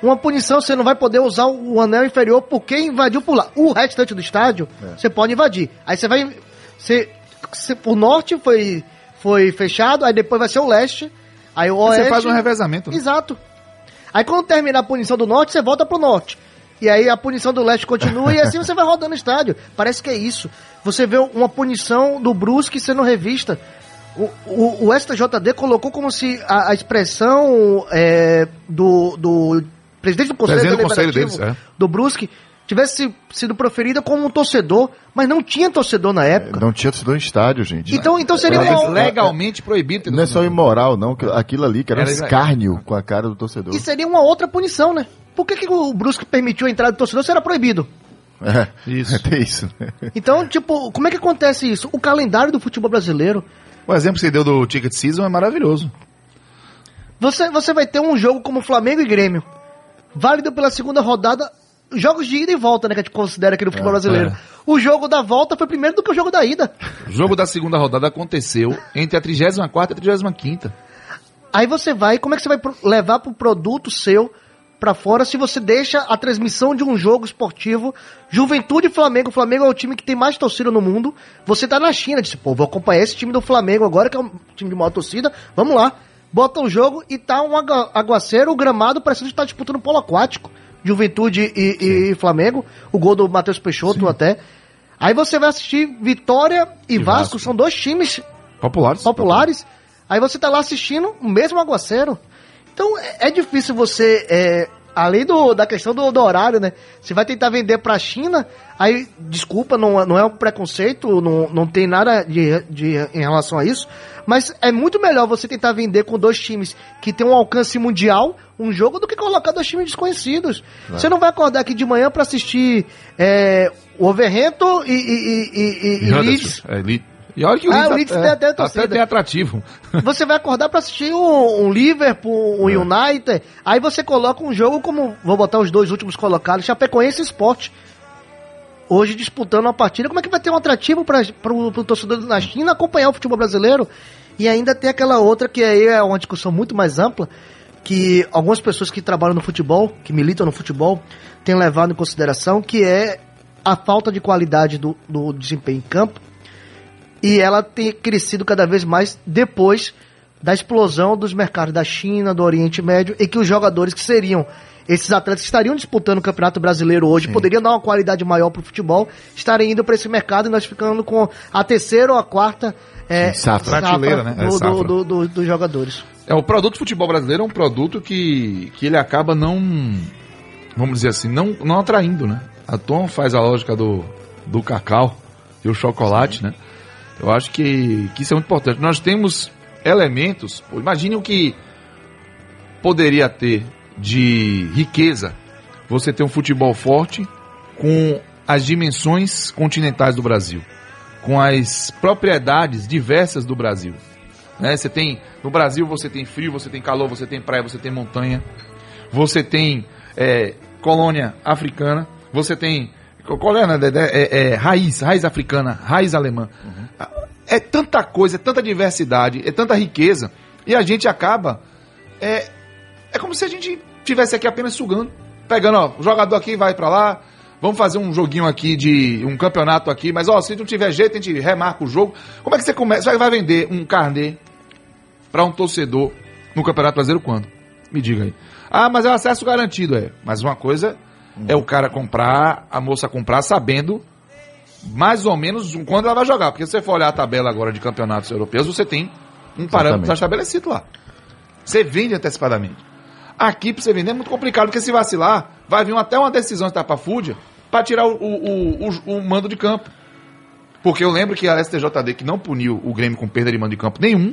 Uma punição, você não vai poder usar o anel inferior porque invadiu por lá. O restante do estádio, você pode invadir. Aí você vai. Você, você, o norte foi, foi fechado, aí depois vai ser o leste. Aí o oeste. Você faz um revezamento. né? Exato. Aí quando terminar a punição do norte, você volta pro norte. E aí a punição do leste continua e assim você vai rodando o estádio. Parece que é isso. Você vê uma punição do Brusque sendo revista. O, o, o STJD colocou como se a, a expressão é, do, do presidente do Conselho Presidente do Conselho Deliberativo deles, é. do Brusque tivesse sido proferida como um torcedor, mas não tinha torcedor na época. Não tinha torcedor em estádio, gente. Então, então seria É, uma, legalmente proibido. Não é só imoral, não. que Aquilo ali, que era um Era- escárnio com a cara do torcedor. e seria uma outra punição, né? Por que, que o Brusque permitiu a entrada do torcedor se era proibido? É, Isso. Tem [laughs] isso. Então, tipo, como é que acontece isso? O calendário do futebol brasileiro, O exemplo que você deu do Ticket Season é maravilhoso. você, você vai ter um jogo como Flamengo e Grêmio, válido pela segunda rodada, jogos de ida e volta, né, que a gente considera aqui no futebol brasileiro. é. O jogo da volta foi primeiro do que o jogo da ida. O jogo da segunda rodada aconteceu entre a 34 e a 35. Aí você vai, como é que você vai levar pro produto seu pra fora se você deixa a transmissão de um jogo esportivo, Juventude e Flamengo, o Flamengo é o time que tem mais torcida no mundo, você tá na China, disse, pô, vou acompanhar esse time do Flamengo agora, que é um time de maior torcida, vamos lá, bota o jogo e tá um agu- aguaceiro, o gramado parecendo estar disputando polo aquático, Juventude e, e Flamengo, o gol do Matheus Peixoto até, aí você vai assistir Vitória e, Vasco, Vasco. são dois times Populares. populares. Aí você tá lá assistindo o mesmo aguaceiro. Então é, é difícil você, é, além do, da questão do, do horário, né? Você vai tentar vender pra China, aí, desculpa, não, não é um preconceito, não, não tem nada de, de, em relação a isso, mas é muito melhor você tentar vender com dois times que tem um alcance mundial um jogo do que colocar dois times desconhecidos. Você não vai acordar aqui de manhã pra assistir é, o Overhampton e, e, e, e, e Leeds. É, Leeds. E olha que o Ah, Leeds, o Leeds é, tem até torcida. até tem atrativo. [laughs] Você vai acordar pra assistir um, um Liverpool, um É. United, aí você coloca um jogo como, vou botar os dois últimos colocados, Chapecoense e Sport. Hoje disputando uma partida, como é que vai ter um atrativo para pro torcedor na China acompanhar o futebol brasileiro? E ainda tem aquela outra que aí é uma discussão muito mais ampla, que algumas pessoas que trabalham no futebol, que militam no futebol, têm levado em consideração, que é a falta de qualidade do, do desempenho em campo e ela tem crescido cada vez mais depois da explosão dos mercados da China, do Oriente Médio, e que os jogadores que seriam esses atletas que estariam disputando o Campeonato Brasileiro hoje, poderiam dar uma qualidade maior para o futebol, estarem indo para esse mercado e nós ficando com a terceira ou a quarta é, Sim, safra. Prateleira, né? É, do- do- safra. do- do- dos jogadores. É, o produto futebol brasileiro é um produto que, que ele acaba não, vamos dizer assim, não, não atraindo, né? A Tom faz a lógica do, do cacau e o chocolate, né? Eu acho que, que isso é muito importante. Nós temos elementos. Imagine o que poderia ter de riqueza você ter um futebol forte com as dimensões continentais do Brasil, com as propriedades diversas do Brasil. Né? Você tem no Brasil você tem frio, você tem calor, você tem praia, você tem montanha, você tem é, colônia africana, você tem colônia né, é, é, raiz, raiz africana, raiz alemã. É tanta coisa, é tanta diversidade, é tanta riqueza e a gente acaba é, é como se a gente tivesse aqui apenas sugando, pegando, ó, o jogador aqui vai pra lá, vamos fazer um joguinho aqui de um campeonato aqui, mas ó, se não tiver jeito, a gente remarca o jogo. Como é que você começa? Você vai vender um carnê pra um torcedor no Campeonato Brasileiro quando? Me diga aí. Ah, mas é acesso garantido, é. Mas uma coisa é o cara comprar, a moça comprar sabendo mais ou menos quando ela vai jogar. Porque se você for olhar a tabela agora de campeonatos europeus, você tem um parâmetro Exatamente. estabelecido lá. Você vende antecipadamente. Aqui, pra você vender, é muito complicado, porque se vacilar, vai vir até uma decisão estapafúrdia para tirar o, o, o, o mando de campo. Porque eu lembro que a STJD, que não puniu o Grêmio com perda de mando de campo nenhum,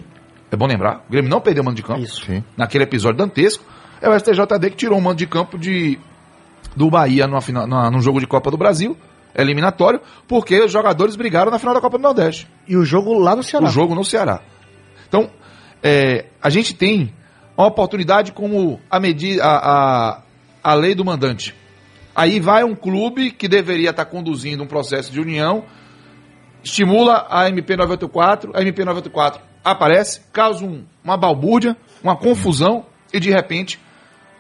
é bom lembrar, o Grêmio não perdeu o mando de campo Isso. Sim. naquele episódio dantesco, é o STJD que tirou o mando de campo de, do Bahia numa final, numa- num jogo de Copa do Brasil, eliminatório, porque os jogadores brigaram na final da Copa do Nordeste E o jogo lá no Ceará. o jogo no Ceará. Então, é, a gente tem uma oportunidade como a, medi a, a, a lei do mandante. Aí vai um clube que deveria estar conduzindo um processo de união, estimula a MP94, a MP94 aparece, causa um- uma balbúrdia, uma confusão, e de repente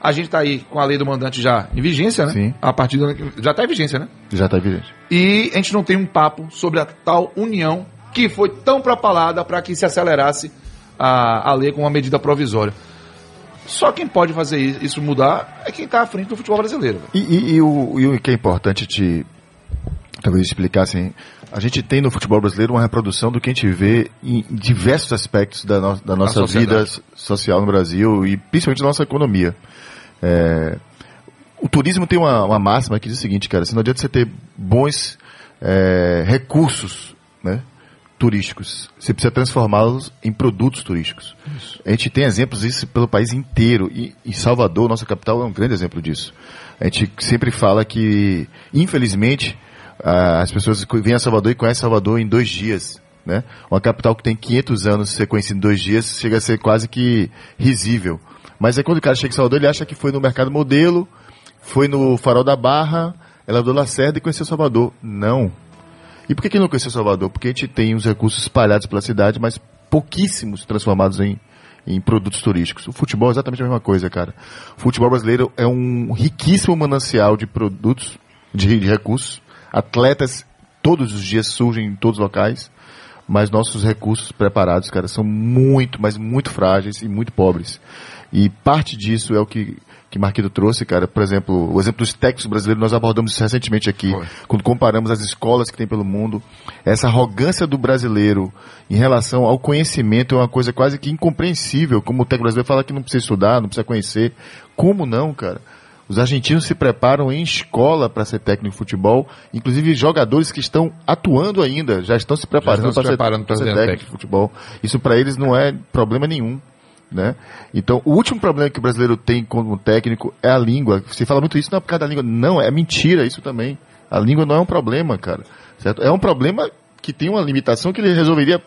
a gente está aí com a lei do mandante já em vigência, né? Sim. A partir do, já está em vigência, né? Já tá evidente. e a gente não tem um papo sobre a tal união que foi tão propalada para que se acelerasse a, a lei com uma medida provisória. Só quem pode fazer isso mudar é quem está à frente do futebol brasileiro. E, e- e o, e o que é importante te talvez explicar assim, a gente tem no futebol brasileiro uma reprodução do que a gente vê em diversos aspectos da, no- da nossa vida social no Brasil e principalmente da nossa economia. É, o turismo tem uma, uma máxima que diz o seguinte, cara, assim, não adianta você ter bons é, recursos, né? turísticos. Você precisa transformá-los em produtos turísticos. A gente tem exemplos disso pelo país inteiro. E, e Salvador, nossa capital, é um grande exemplo disso. A gente sempre fala que, infelizmente, as pessoas vêm a Salvador e conhecem Salvador em dois dias. Né? Uma capital que tem 500 anos ser conhecida em dois dias chega a ser quase que risível. Mas aí quando o cara chega em Salvador, ele acha que foi no Mercado Modelo, foi no Farol da Barra, ela do Lacerda e conheceu Salvador. Não. E por que, que não conheceu Salvador? Porque a gente tem os recursos espalhados pela cidade, mas pouquíssimos transformados em, em produtos turísticos. O futebol é exatamente a mesma coisa, cara. O futebol brasileiro é um riquíssimo manancial de produtos, de, de recursos. Atletas todos os dias surgem em todos os locais, mas nossos recursos preparados, cara, são muito, mas muito frágeis e muito pobres. E parte disso é o que, que Marquito trouxe, cara. Por exemplo, o exemplo dos técnicos brasileiros, nós abordamos isso recentemente aqui, Foi. quando comparamos as escolas que tem pelo mundo. Essa arrogância do brasileiro em relação ao conhecimento é uma coisa quase que incompreensível. Como o técnico brasileiro fala que não precisa estudar, não precisa conhecer. Como não, cara? Os argentinos se preparam em escola para ser técnico de futebol, inclusive jogadores que estão atuando ainda, já estão se preparando para ser ser técnico de futebol. Isso para eles não é problema nenhum. Né? Então, o último problema que o brasileiro tem como técnico é a língua. Se fala muito isso, não é por causa da língua. Não, é mentira isso também. A língua não é um problema, cara. Certo? É um problema que tem uma limitação que ele resolveria.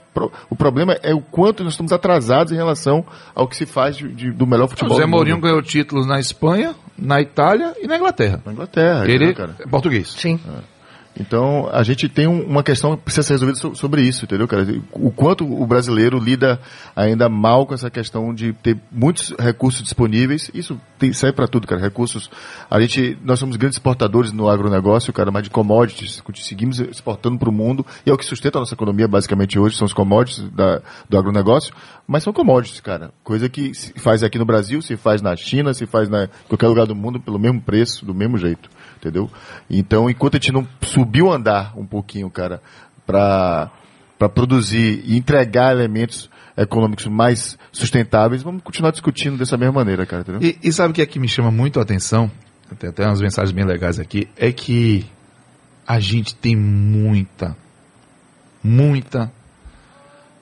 O problema é o quanto nós estamos atrasados em relação ao que se faz de- de- do melhor futebol. Mundo. Mourinho ganhou títulos na Espanha, na Itália e na Inglaterra. Na Inglaterra, Ele né, cara. é português. Sim. Então, a gente tem um- uma questão que precisa ser resolvida so- sobre isso, entendeu, cara? O quanto o brasileiro lida ainda mal com essa questão de ter muitos recursos disponíveis. Isso tem, serve para tudo, cara. Recursos. A gente, nós somos grandes exportadores no agronegócio, cara, mas de commodities. Seguimos exportando para o mundo e é o que sustenta a nossa economia, basicamente, hoje, são os commodities da, do agronegócio. Mas são commodities, cara. Coisa que se faz aqui no Brasil, se faz na China, se faz na, em qualquer lugar do mundo pelo mesmo preço, do mesmo jeito. Entendeu? Então, enquanto a gente não subiu andar um pouquinho, cara, para para produzir e entregar elementos econômicos mais sustentáveis, vamos continuar discutindo dessa mesma maneira, cara, entendeu? E, e sabe o que é que me chama muito a atenção? Tem até umas mensagens bem legais aqui. É que a gente tem muita, muita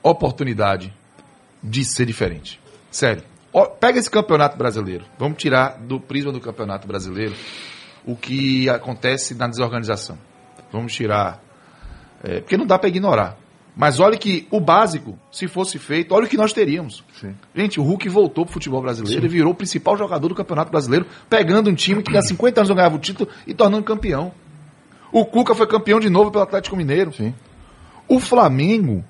oportunidade de ser diferente. Sério. Pega esse campeonato brasileiro. Vamos tirar do prisma do campeonato brasileiro o que acontece na desorganização. Vamos tirar. é, porque não dá para ignorar. Mas olha que o básico, se fosse feito, olha o que nós teríamos. Gente, o Hulk voltou pro futebol brasileiro e virou o principal jogador do Campeonato Brasileiro, pegando um time que há 50 anos não ganhava o título e tornando campeão. O Cuca foi campeão de novo pelo Atlético Mineiro. Sim. O Flamengo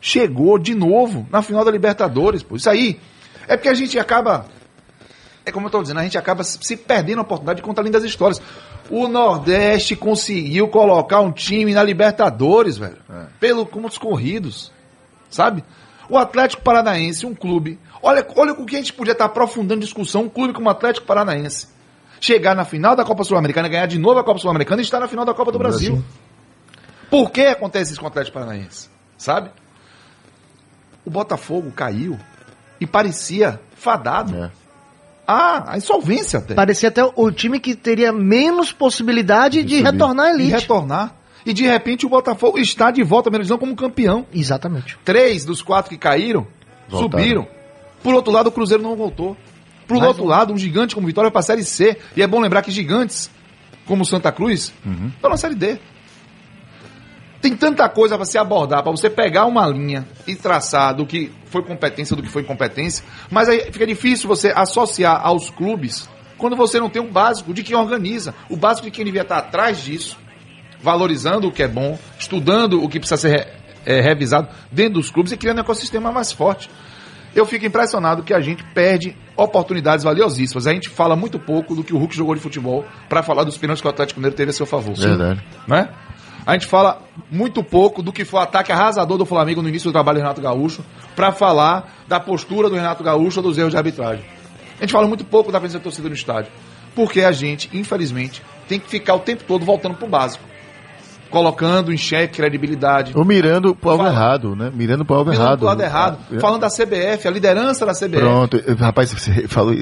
chegou de novo na final da Libertadores. Pô. Isso aí é porque a gente acaba. É como eu estou dizendo, a gente acaba se perdendo a oportunidade de contar lindas histórias. O Nordeste conseguiu colocar um time na Libertadores, velho. Pelo pontos corridos. Sabe? O Atlético Paranaense, um clube. Olha, olha com o que a gente podia estar aprofundando discussão, um clube como o Atlético Paranaense. Chegar na final da Copa Sul-Americana, ganhar de novo a Copa Sul-Americana e estar na final da Copa do, Brasil. Por que acontece isso com o Atlético Paranaense? Sabe? O Botafogo caiu e parecia fadado. É. Ah, a insolvência até. Parecia até o time que teria menos possibilidade de, subir. retornar à elite. retornar. E de repente o Botafogo está de volta à primeira divisão como campeão. Exatamente. Três dos quatro que caíram Voltaram. subiram. Por outro lado, o Cruzeiro não voltou. Por Mais outro um. lado, um gigante como Vitória para a Série C. E é bom lembrar que gigantes, como Santa Cruz, estão na Série D. Tem tanta coisa para se abordar, para você pegar uma linha e traçar do que foi competência, do que foi incompetência. Mas aí fica difícil você associar aos clubes quando você não tem um básico de quem organiza. O básico de quem devia estar atrás disso, valorizando o que é bom, estudando o que precisa ser é, revisado dentro dos clubes e criando um ecossistema mais forte. Eu fico impressionado que a gente perde oportunidades valiosíssimas. A gente fala muito pouco do que o Hulk jogou de futebol para falar dos pênaltis que o Atlético Mineiro teve a seu favor. Verdade. Né? A gente fala muito pouco do que foi o ataque arrasador do Flamengo no início do trabalho do Renato Gaúcho para falar da postura do Renato Gaúcho ou dos erros de arbitragem. A gente fala muito pouco da presença da torcida no estádio. Porque a gente, infelizmente, tem que ficar o tempo todo voltando pro básico. Colocando em xeque credibilidade. Ou mirando pro alvo errado, né? Mirando pro alvo Mirando errado. pro lado errado. Ah, Falando da CBF, a liderança da CBF. Pronto, rapaz, você [laughs] falou,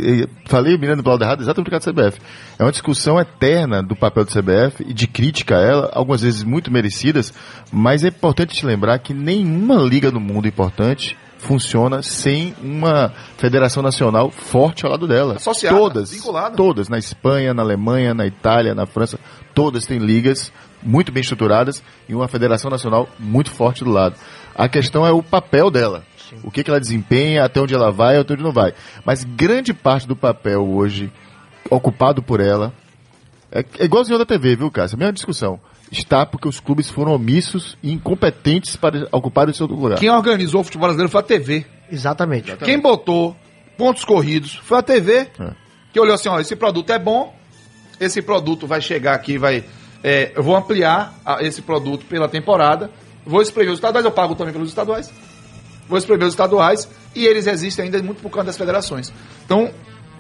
falei mirando pro lado errado exatamente por causa da CBF. É uma discussão eterna do papel da CBF e de crítica a ela, algumas vezes muito merecidas, mas é importante te lembrar que nenhuma liga no mundo importante funciona sem uma federação nacional forte ao lado dela. Associada, todas, vinculada. todas, na Espanha, na Alemanha, na Itália, na França, todas têm ligas muito bem estruturadas e uma federação nacional muito forte do lado. A questão é o papel dela. O que, que ela desempenha, até onde ela vai, até onde não vai. Mas grande parte do papel hoje ocupado por ela é, é igualzinho da TV, viu, Cássio? A mesma discussão. Está porque os clubes foram omissos e incompetentes para ocupar o seu lugar. Quem organizou o futebol brasileiro foi a TV. Exatamente. Quem botou pontos corridos foi a TV. É. Que olhou assim, ó, esse produto é bom, esse produto vai chegar aqui, vai. É, eu vou ampliar a- esse produto pela temporada, vou espremer os estaduais, eu pago também pelos estaduais. Vou espremer os estaduais e eles existem ainda muito por conta das federações. Então,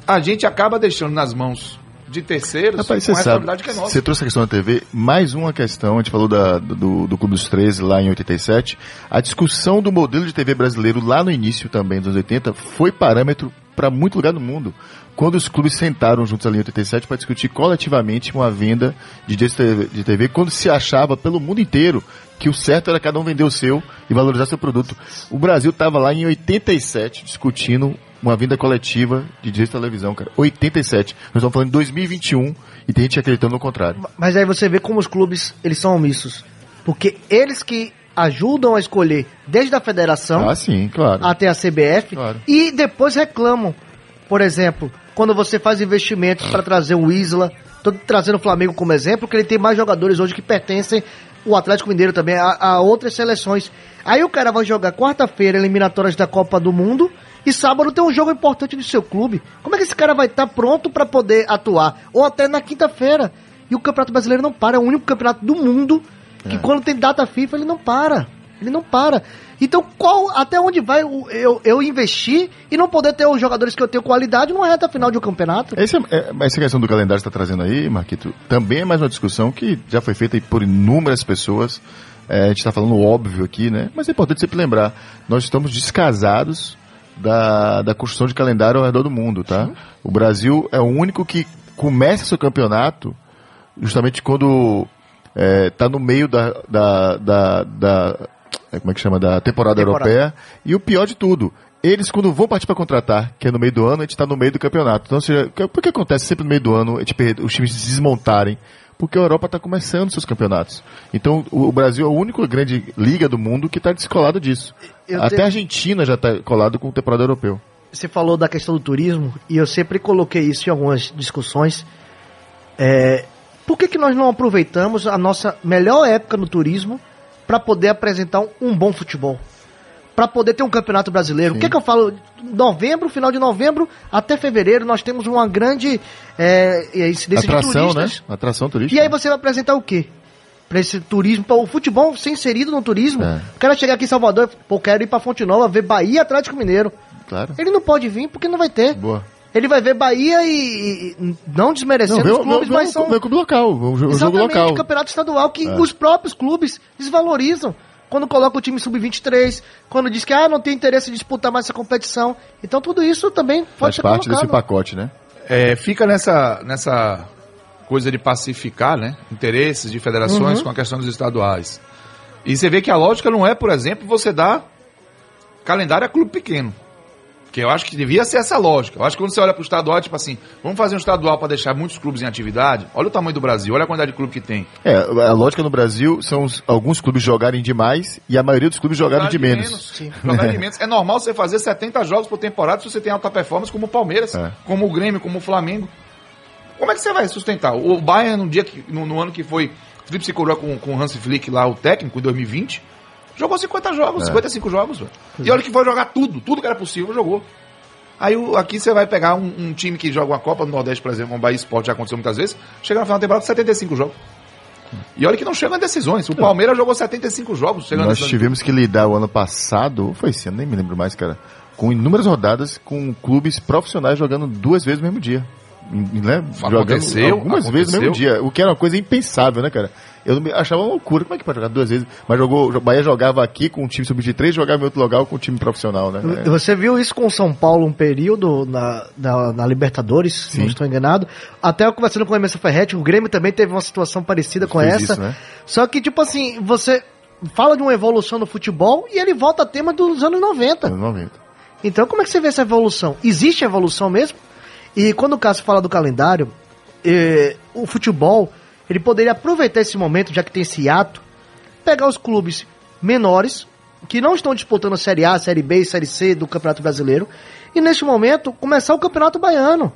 a gente acaba deixando nas mãos de terceiros Rapaz, com sabe, responsabilidade que é nossa. você trouxe a questão da TV, mais uma questão, a gente falou da- do, do Clube dos 13 lá em 87, a discussão do modelo de TV brasileiro lá no início também dos anos 80 foi parâmetro para muito lugar do mundo. Quando os clubes sentaram juntos ali em 87 para discutir coletivamente uma venda de direitos de TV, de TV, quando se achava pelo mundo inteiro que o certo era cada um vender o seu e valorizar seu produto. O Brasil estava lá em 87 discutindo uma venda coletiva de direitos de televisão, cara. 87. Nós estamos falando de 2021 e tem gente acreditando no contrário. Mas aí você vê como os clubes, eles são omissos. Porque eles que ajudam a escolher desde a federação Ah, sim, claro. até a CBF Claro. e depois reclamam. Por exemplo, quando você faz investimentos para trazer o Isla, tô trazendo o Flamengo como exemplo, que ele tem mais jogadores hoje que pertencem o Atlético Mineiro também a, a outras seleções. Aí o cara vai jogar quarta-feira eliminatórias da Copa do Mundo e sábado tem um jogo importante do seu clube. Como é que esse cara vai estar pronto para poder atuar? Ou até na quinta-feira. E o Campeonato Brasileiro não para, é o único campeonato do mundo que quando tem data FIFA ele não para. Ele não para. Então, qual, até onde vai eu, eu investir e não poder ter os jogadores que eu tenho qualidade numa reta final de um campeonato? Esse é- é- essa questão do calendário que você está trazendo aí, Marquito, também é mais uma discussão que já foi feita por inúmeras pessoas. É, a gente está falando óbvio aqui, né? Mas é importante sempre lembrar, nós estamos descasados da, da construção de calendário ao redor do mundo, tá? O Brasil é o único que começa seu campeonato justamente quando está no meio da, da, da, da- é, como é que chama da temporada, Temporada. europeia e o pior de tudo eles quando vão partir para contratar, que é no meio do ano, a gente está no meio do campeonato. Então, ou seja, por que acontece sempre no meio do ano a gente perde- os times se desmontarem? Porque a Europa está começando seus campeonatos. Então, o, Brasil é a única grande liga do mundo que está descolado disso. Eu Até te- a Argentina já está colado com o temporada europeu. Você falou da questão do turismo e eu sempre coloquei isso em algumas discussões. É, por que, que nós não aproveitamos a nossa melhor época no turismo para poder apresentar um bom futebol? Para poder ter um campeonato brasileiro. O que, que eu falo? Novembro, final de novembro até fevereiro, nós temos uma grande é, incidência de Atração, né? turistas. Atração turística. E aí você vai apresentar o quê? Pra esse turismo, pra o futebol ser inserido no turismo. É. O cara chegar aqui em Salvador, pô, quero ir pra Fonte Nova, ver Bahia Atlético Mineiro. Claro. Ele não pode vir porque não vai ter. Boa. Ele vai ver Bahia e, e- não desmerecendo vê os o- clubes, mas são o- vê o clube local, o jogo, o local. campeonato estadual que É. os próprios clubes desvalorizam. Quando coloca o time sub-23, quando diz que ah, não tem interesse em disputar mais essa competição. Então tudo isso também pode Faz ser parte colocado. desse pacote, né? É, fica nessa, nessa coisa de pacificar, né? Interesses de federações Uhum. com a questão dos estaduais. E você vê que a lógica não é, por exemplo, você dar calendário a clube pequeno. Que eu acho que devia ser essa lógica. Eu acho que quando você olha para o estadual, tipo assim, vamos fazer um estadual para deixar muitos clubes em atividade. Olha o tamanho do Brasil, olha a quantidade de clube que tem. É, a lógica no Brasil são os- alguns clubes jogarem demais e a maioria dos clubes jogarem de menos. De menos. É normal você fazer 70 jogos por temporada se você tem alta performance, como o Palmeiras, É. como o Grêmio, como o Flamengo. Como é que você vai sustentar? O Bayern, no, dia que, no, no ano que foi Felipe Coroa com, com o Hans Flick lá, o técnico, em 2020, jogou 50 jogos, 55 jogos. velho. E olha que foi jogar tudo, tudo que era possível, jogou. Aí aqui você vai pegar um, um time que joga uma Copa do Nordeste, por exemplo, como o Bahia Sport já aconteceu muitas vezes, chega no final da temporada com 75 jogos. E olha que não chegam a decisões. O Palmeiras jogou 75 jogos. Nós tivemos que lidar o ano passado, foi esse ano, nem me lembro mais, cara, com inúmeras rodadas com clubes profissionais jogando duas vezes no mesmo dia. Né? Aconteceu, algumas vezes no mesmo aconteceu. dia, o que era uma coisa impensável, né, cara? Eu achava uma loucura, como é que pode jogar duas vezes? Mas jogou, o Bahia jogava aqui com o time sub-23, jogava em outro lugar com o time profissional, né? Você viu isso com o São Paulo um período na, na, na Libertadores, se Sim. não estou enganado. Até eu conversando com o Emerson Ferretti, o Grêmio também teve uma situação parecida com essa. isso, né? Só que, tipo assim, você fala de uma evolução no futebol e ele volta a tema dos anos 90. Anos 90. Então, como é que você vê essa evolução? Existe evolução mesmo? E quando o Cássio fala do calendário, eh, o futebol, ele poderia aproveitar esse momento, já que tem esse ato, pegar os clubes menores, que não estão disputando a Série A, Série B e Série C do Campeonato Brasileiro, e nesse momento começar o Campeonato Baiano.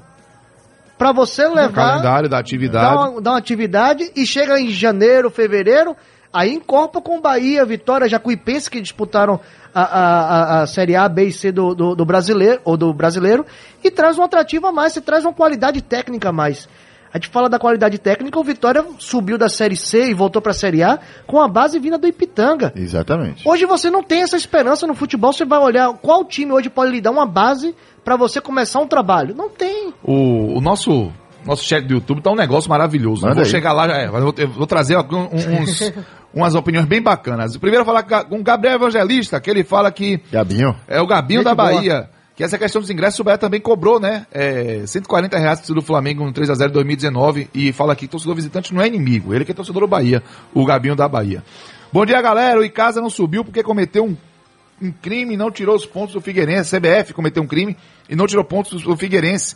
Pra você O levar calendário da atividade. dá uma, dá uma atividade e chega em janeiro, fevereiro, aí encorpa com Bahia, Vitória, Jacuipense, que disputaram a, a, a, a Série A, B e C do, do, do brasileiro, ou do brasileiro, e traz um atrativo a mais, você traz uma qualidade técnica a mais. A gente fala da qualidade técnica, o Vitória subiu da Série C e voltou pra Série A com a base vinda do Ipitanga. Exatamente. Hoje você não tem essa esperança no futebol, você vai olhar qual time hoje pode lhe dar uma base pra você começar um trabalho. Não tem. O, o nosso, nosso chat do YouTube tá um negócio maravilhoso. Manda vou aí. chegar lá, é, vou, vou trazer uns, [laughs] umas opiniões bem bacanas. Primeiro, falar com o Gabriel Evangelista, que ele fala que Gabinho, é o Gabinho da boa. Bahia. Que essa questão dos ingressos, o Bahia também cobrou, né? É, 140 reais do Flamengo no 3x0 em 2019. E fala aqui que torcedor visitante não é inimigo. Ele que é torcedor do Bahia, o Gabinho da Bahia. Bom dia, galera. O Icasa não subiu porque cometeu um, um crime e não tirou os pontos do Figueirense. A CBF cometeu um crime e não tirou pontos do Figueirense.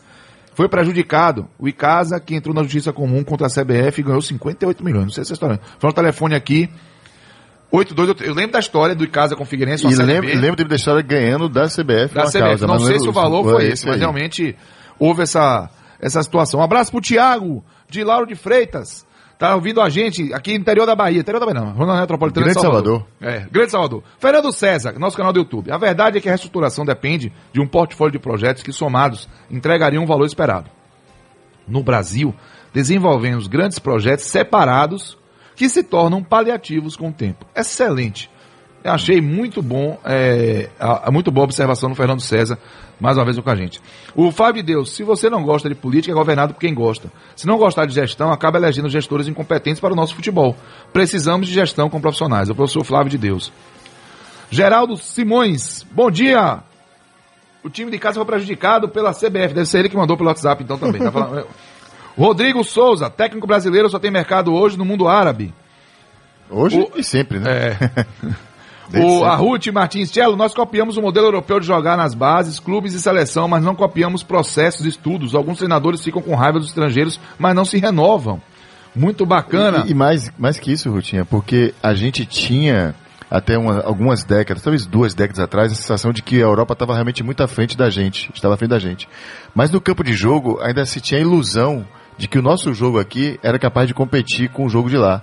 Foi prejudicado. O Icasa, que entrou na justiça comum contra a CBF, ganhou 58 milhões. Não sei se é história. Foi um telefone aqui. 82, eu lembro da história do Icasa com o Figueirense, e lembro, lembro da história ganhando da CBF da CBF. causa, não sei se o valor foi esse, mas realmente houve essa, essa situação. Um abraço pro Thiago, de Lauro de Freitas. Tá ouvindo a gente aqui no interior da Bahia. Interior da Bahia não, Ronaldo Metropolitana Grande de Salvador. Salvador. É, Grande Salvador. Fernando César, nosso canal do YouTube. A verdade é que a reestruturação depende de um portfólio de projetos que, somados, entregariam o valor esperado. No Brasil, desenvolvemos grandes projetos separados que se tornam paliativos com o tempo. Excelente. Eu achei muito bom, é, a- a- muito boa observação do Fernando César, mais uma vez com a gente. O Fábio de Deus, se você não gosta de política, é governado por quem gosta. Se não gostar de gestão, acaba elegendo gestores incompetentes para o nosso futebol. Precisamos de gestão com profissionais. É o professor Flávio de Deus. Geraldo Simões, bom dia! O time de casa foi prejudicado pela CBF. Deve ser ele que mandou pelo WhatsApp, então também. Tá falando- [laughs] Rodrigo Souza, técnico brasileiro, só tem mercado hoje no mundo árabe. Hoje O- e sempre, né? É. [laughs] O, a Ruth Martins Cello, nós copiamos o modelo europeu de jogar nas bases, clubes e seleção, mas não copiamos processos e estudos. Alguns treinadores ficam com raiva dos estrangeiros, mas não se renovam. Muito bacana. E, e mais, mais que isso, Rutinha, porque a gente tinha até uma- algumas décadas, talvez duas décadas atrás, a sensação de que a Europa estava realmente muito à frente da gente, estava à frente da gente. Mas no campo de jogo ainda se tinha a ilusão de que o nosso jogo aqui era capaz de competir com o jogo de lá.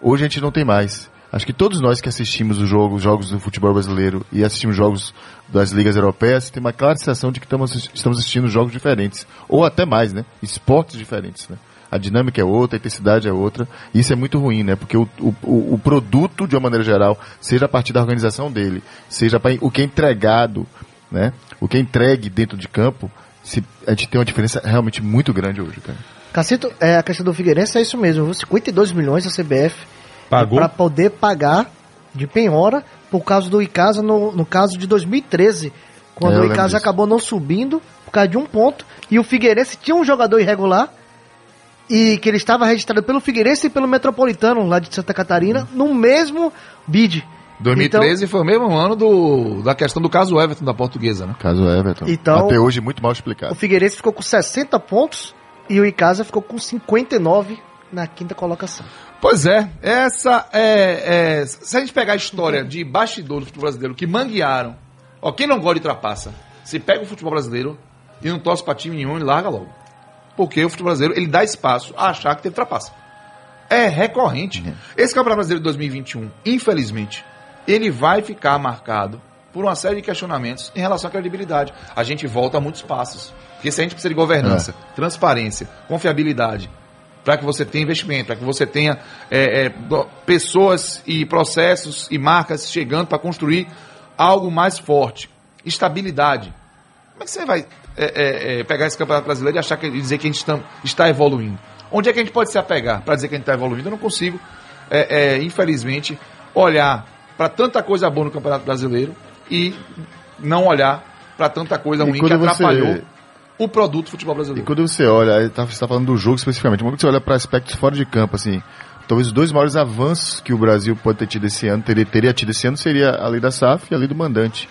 Hoje a gente não tem mais. Acho que todos nós que assistimos os jogos, os jogos do futebol brasileiro e assistimos jogos das ligas europeias, tem uma clara sensação de que estamos, estamos assistindo jogos diferentes. Ou até mais, né? Esportes diferentes, né? A dinâmica é outra, a intensidade é outra. E isso é muito ruim, né? Porque o, o, o- produto, de uma maneira geral, seja a partir da organização dele, seja o que é entregado, né? O que é entregue dentro de campo, se, a gente tem uma diferença realmente muito grande hoje, cara. Cacito, é, a questão do Figueirense é isso mesmo, viu? 52 milhões a CBF Pagou? para poder pagar de penhora por causa do Icasa no, no caso de 2013, quando É, eu o Icasa acabou não subindo por causa de um ponto e o Figueirense tinha um jogador irregular e que ele estava registrado pelo Figueirense e pelo Metropolitano lá de Santa Catarina no mesmo bid. 2013 foi o mesmo ano do, da questão do caso Everton da portuguesa, né? Caso Everton. Então- Até hoje muito mal O explicado. Figueirense ficou com 60 pontos e o Icasa ficou com 59 na quinta colocação. Pois é, essa é, é- Se a gente pegar a história de bastidor do futebol brasileiro que manguearam, ó, quem não gosta de trapaça, se pega o futebol brasileiro e não torce pra time nenhum e larga logo. Porque o futebol brasileiro ele dá espaço a achar que teve trapaça. É recorrente. Esse Campeonato Brasileiro de 2021, infelizmente, ele vai ficar marcado por uma série de questionamentos em relação à credibilidade. A gente volta a muitos passos. Porque se a gente precisa de governança, transparência, confiabilidade, para que você tenha investimento, para que você tenha é, é, pessoas e processos e marcas chegando para construir algo mais forte, estabilidade. Como é que você vai é, é, é, pegar esse campeonato brasileiro e achar que e dizer que a gente está, está evoluindo? Onde é que a gente pode se apegar para dizer que a gente está evoluindo? Eu não consigo, é, infelizmente, olhar para tanta coisa boa no campeonato brasileiro e não olhar para tanta coisa E ruim que atrapalhou o produto futebol E brasileiro. quando você olha, tá- você está falando do jogo especificamente, quando você olha para aspectos fora de campo, assim, talvez os dois maiores avanços que o Brasil pode ter tido esse ano, teria, teria tido esse ano, seria a lei da SAF e a lei do mandante.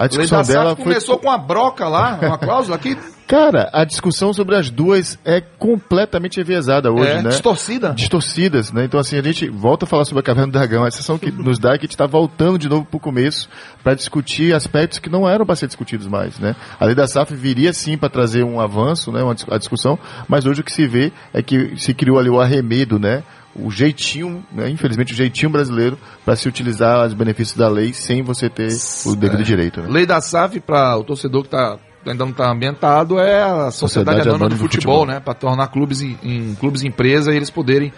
A Lei discussão da SAF dela foi. começou com a broca lá, uma cláusula que [laughs] Cara, a discussão sobre as duas é completamente enviesada hoje, é né? distorcida. distorcidas, né? Então assim, a gente volta a falar sobre a Caverna do Dragão, a sensação que nos dá é que a gente está voltando de novo para o começo para discutir aspectos que não eram para ser discutidos mais, né? A lei da SAF viria sim para trazer um avanço, né, uma a discussão, mas hoje o que se vê é que se criou ali o arremedo, né? O jeitinho, né? infelizmente o jeitinho brasileiro para se utilizar os benefícios da lei sem você ter o devido direito, né? Lei da SAF para o torcedor que tá, ainda não está ambientado é a Sociedade, Sociedade Anônima do Anônima do Futebol, Futebol. né? Para tornar clubes em, em clubes empresa e eles poderem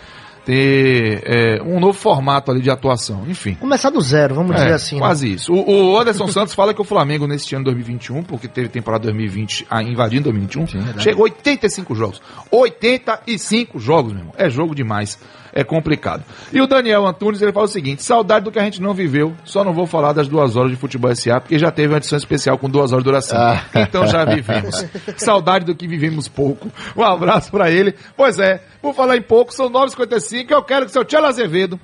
ter é, um novo formato ali de atuação. Enfim. Começar do zero, vamos dizer É, assim. né? quase isso. O, o Anderson Santos fala que o Flamengo neste ano 2021, porque teve temporada 2020 ah, invadindo 2021, chegou a 85 jogos. 85 jogos, meu irmão. É jogo demais. É complicado. E o Daniel Antunes, ele fala o seguinte: saudade do que a gente não viveu. Só não vou falar das duas horas de futebol SA, porque já teve uma edição especial com duas horas de duração. Ah. Então já vivemos. [laughs] saudade do que vivemos pouco. Um abraço pra ele. Pois é, por falar em pouco, são 9h55. Eu quero que o seu Tchelo Azevedo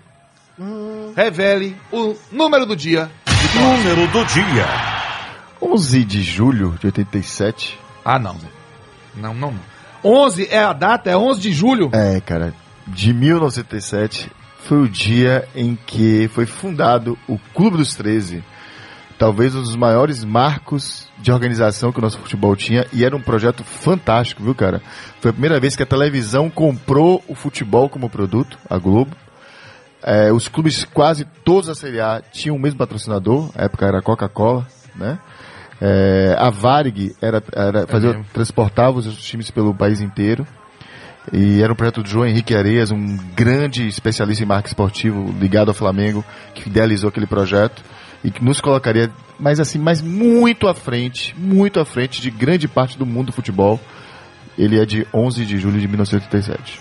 revele o número do dia. Número do dia. 11 de julho de 87. Ah, não, Zé. Não, não, não. 11 é a data, é 11 de julho. É, cara, de 1907 foi o dia em que foi fundado o Clube dos 13. Talvez um dos maiores marcos de organização que o nosso futebol tinha e era um projeto fantástico, viu, cara? Foi a primeira vez que a televisão comprou o futebol como produto, a Globo. É, os clubes quase todos da Série A tinham o mesmo patrocinador, na época era a Coca-Cola, né? É, a Varig era, era fazia, mesmo. transportava os times pelo país inteiro. E era um projeto do João Henrique Areias, um grande especialista em marketing esportivo ligado ao Flamengo, que idealizou aquele projeto e que nos colocaria, mas assim, mas muito à frente, muito à frente de grande parte do mundo do futebol. Ele é de 11 de julho de 1987.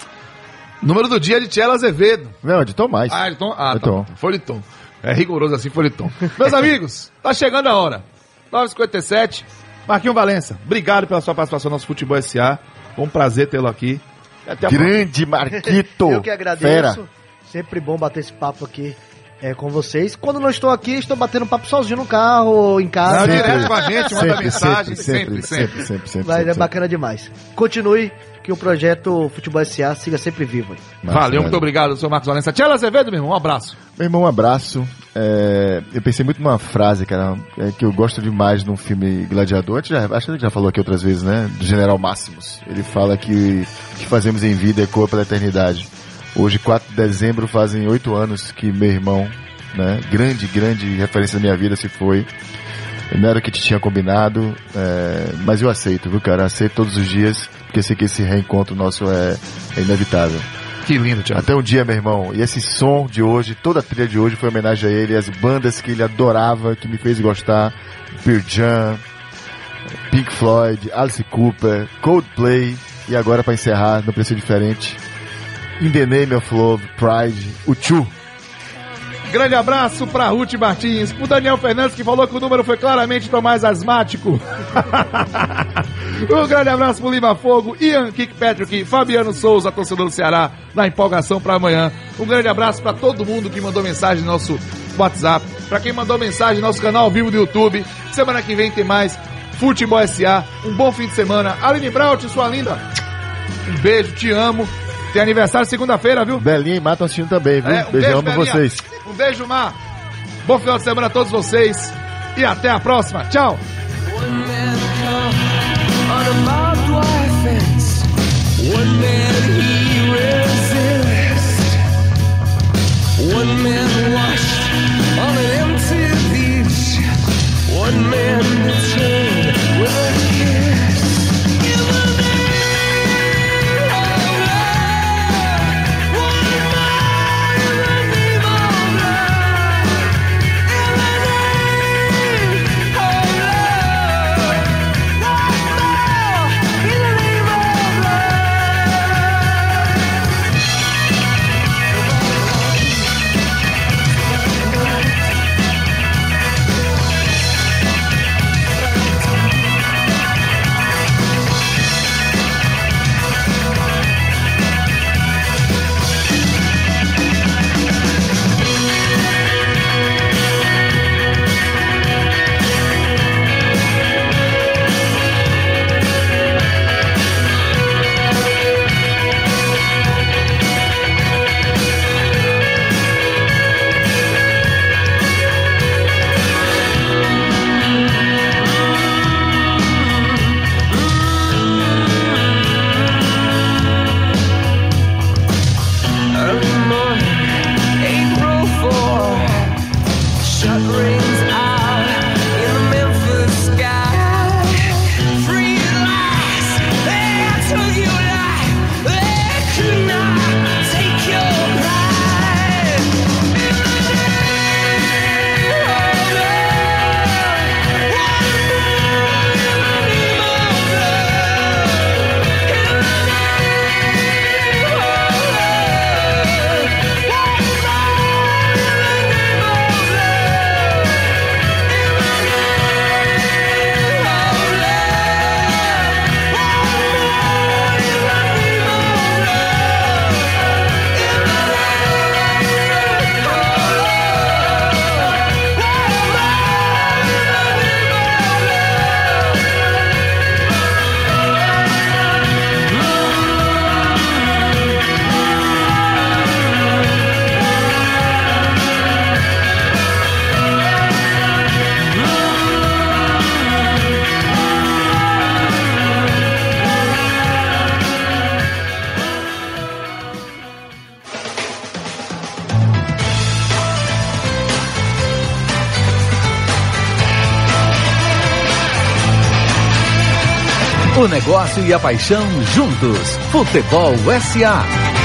Número do dia é de Tchelo Azevedo. Não, de Tomás. Ah, Eliton? Ah, tá. Eliton. Foliton. É rigoroso assim, Foliton. Meus [laughs] amigos, tá chegando a hora. 9h57. Marquinho Valença, obrigado pela sua participação no nosso Futebol SA. Foi um prazer tê-lo aqui. Até. Grande Marquito! [laughs] Eu que agradeço. Fera. Sempre bom bater esse papo aqui é, com vocês. Quando não estou aqui, estou batendo papo sozinho no carro ou em casa. Não, Sempre. direto com a gente, manda Sempre, mensagem, sempre, sempre, sempre, sempre, sempre, sempre. Mas é bacana demais. Continue, que o projeto Futebol SA siga sempre vivo. aí. Massa, Valeu, muito obrigado, seu Marcos Valença. Tchela Azevedo, meu irmão, um abraço. Meu irmão, um abraço. É, eu pensei muito numa frase, cara, é, que eu gosto demais num filme Gladiador. Já, acho que gente já falou aqui outras vezes, né? Do General Máximos. Ele fala que o que fazemos em vida ecoa pela eternidade. Hoje, 4 de dezembro, fazem oito anos que meu irmão, né? Grande, grande referência da minha vida se foi. Não era o que te tinha combinado, é, mas eu aceito, viu, cara? Aceito todos os dias, porque sei que esse reencontro nosso é, é inevitável. Que lindo, Tchela. Até um dia, meu irmão. E esse som de hoje, toda a trilha de hoje foi homenagem a ele, as bandas que ele adorava, que me fez gostar. Pearl Jam, Pink Floyd, Alice Cooper, Coldplay e agora para encerrar, não precisa ser diferente. In the Name of Love, Pride, o Chu. Grande abraço pra Ruth Martins, pro Daniel Fernandes que falou que o número foi claramente Tomás Asmático. [laughs] um grande abraço pro Lima Fogo, Ian Kirkpatrick, Fabiano Souza, torcedor do Ceará, na empolgação pra amanhã. Um grande abraço pra todo mundo que mandou mensagem no nosso WhatsApp, pra quem mandou mensagem no nosso canal ao vivo do YouTube. Semana que vem tem mais Futebol SA. Um bom fim de semana. Aline Braut, sua linda. Um beijo, te amo. Tem aniversário segunda-feira, viu? Belinha e Mato assistindo também, viu? É, um Beijão beijo, Belinha. vocês. Um beijo, Mar. Bom final de semana a todos vocês. E até a próxima. Tchau. One man negócio e a paixão juntos. Futebol SA.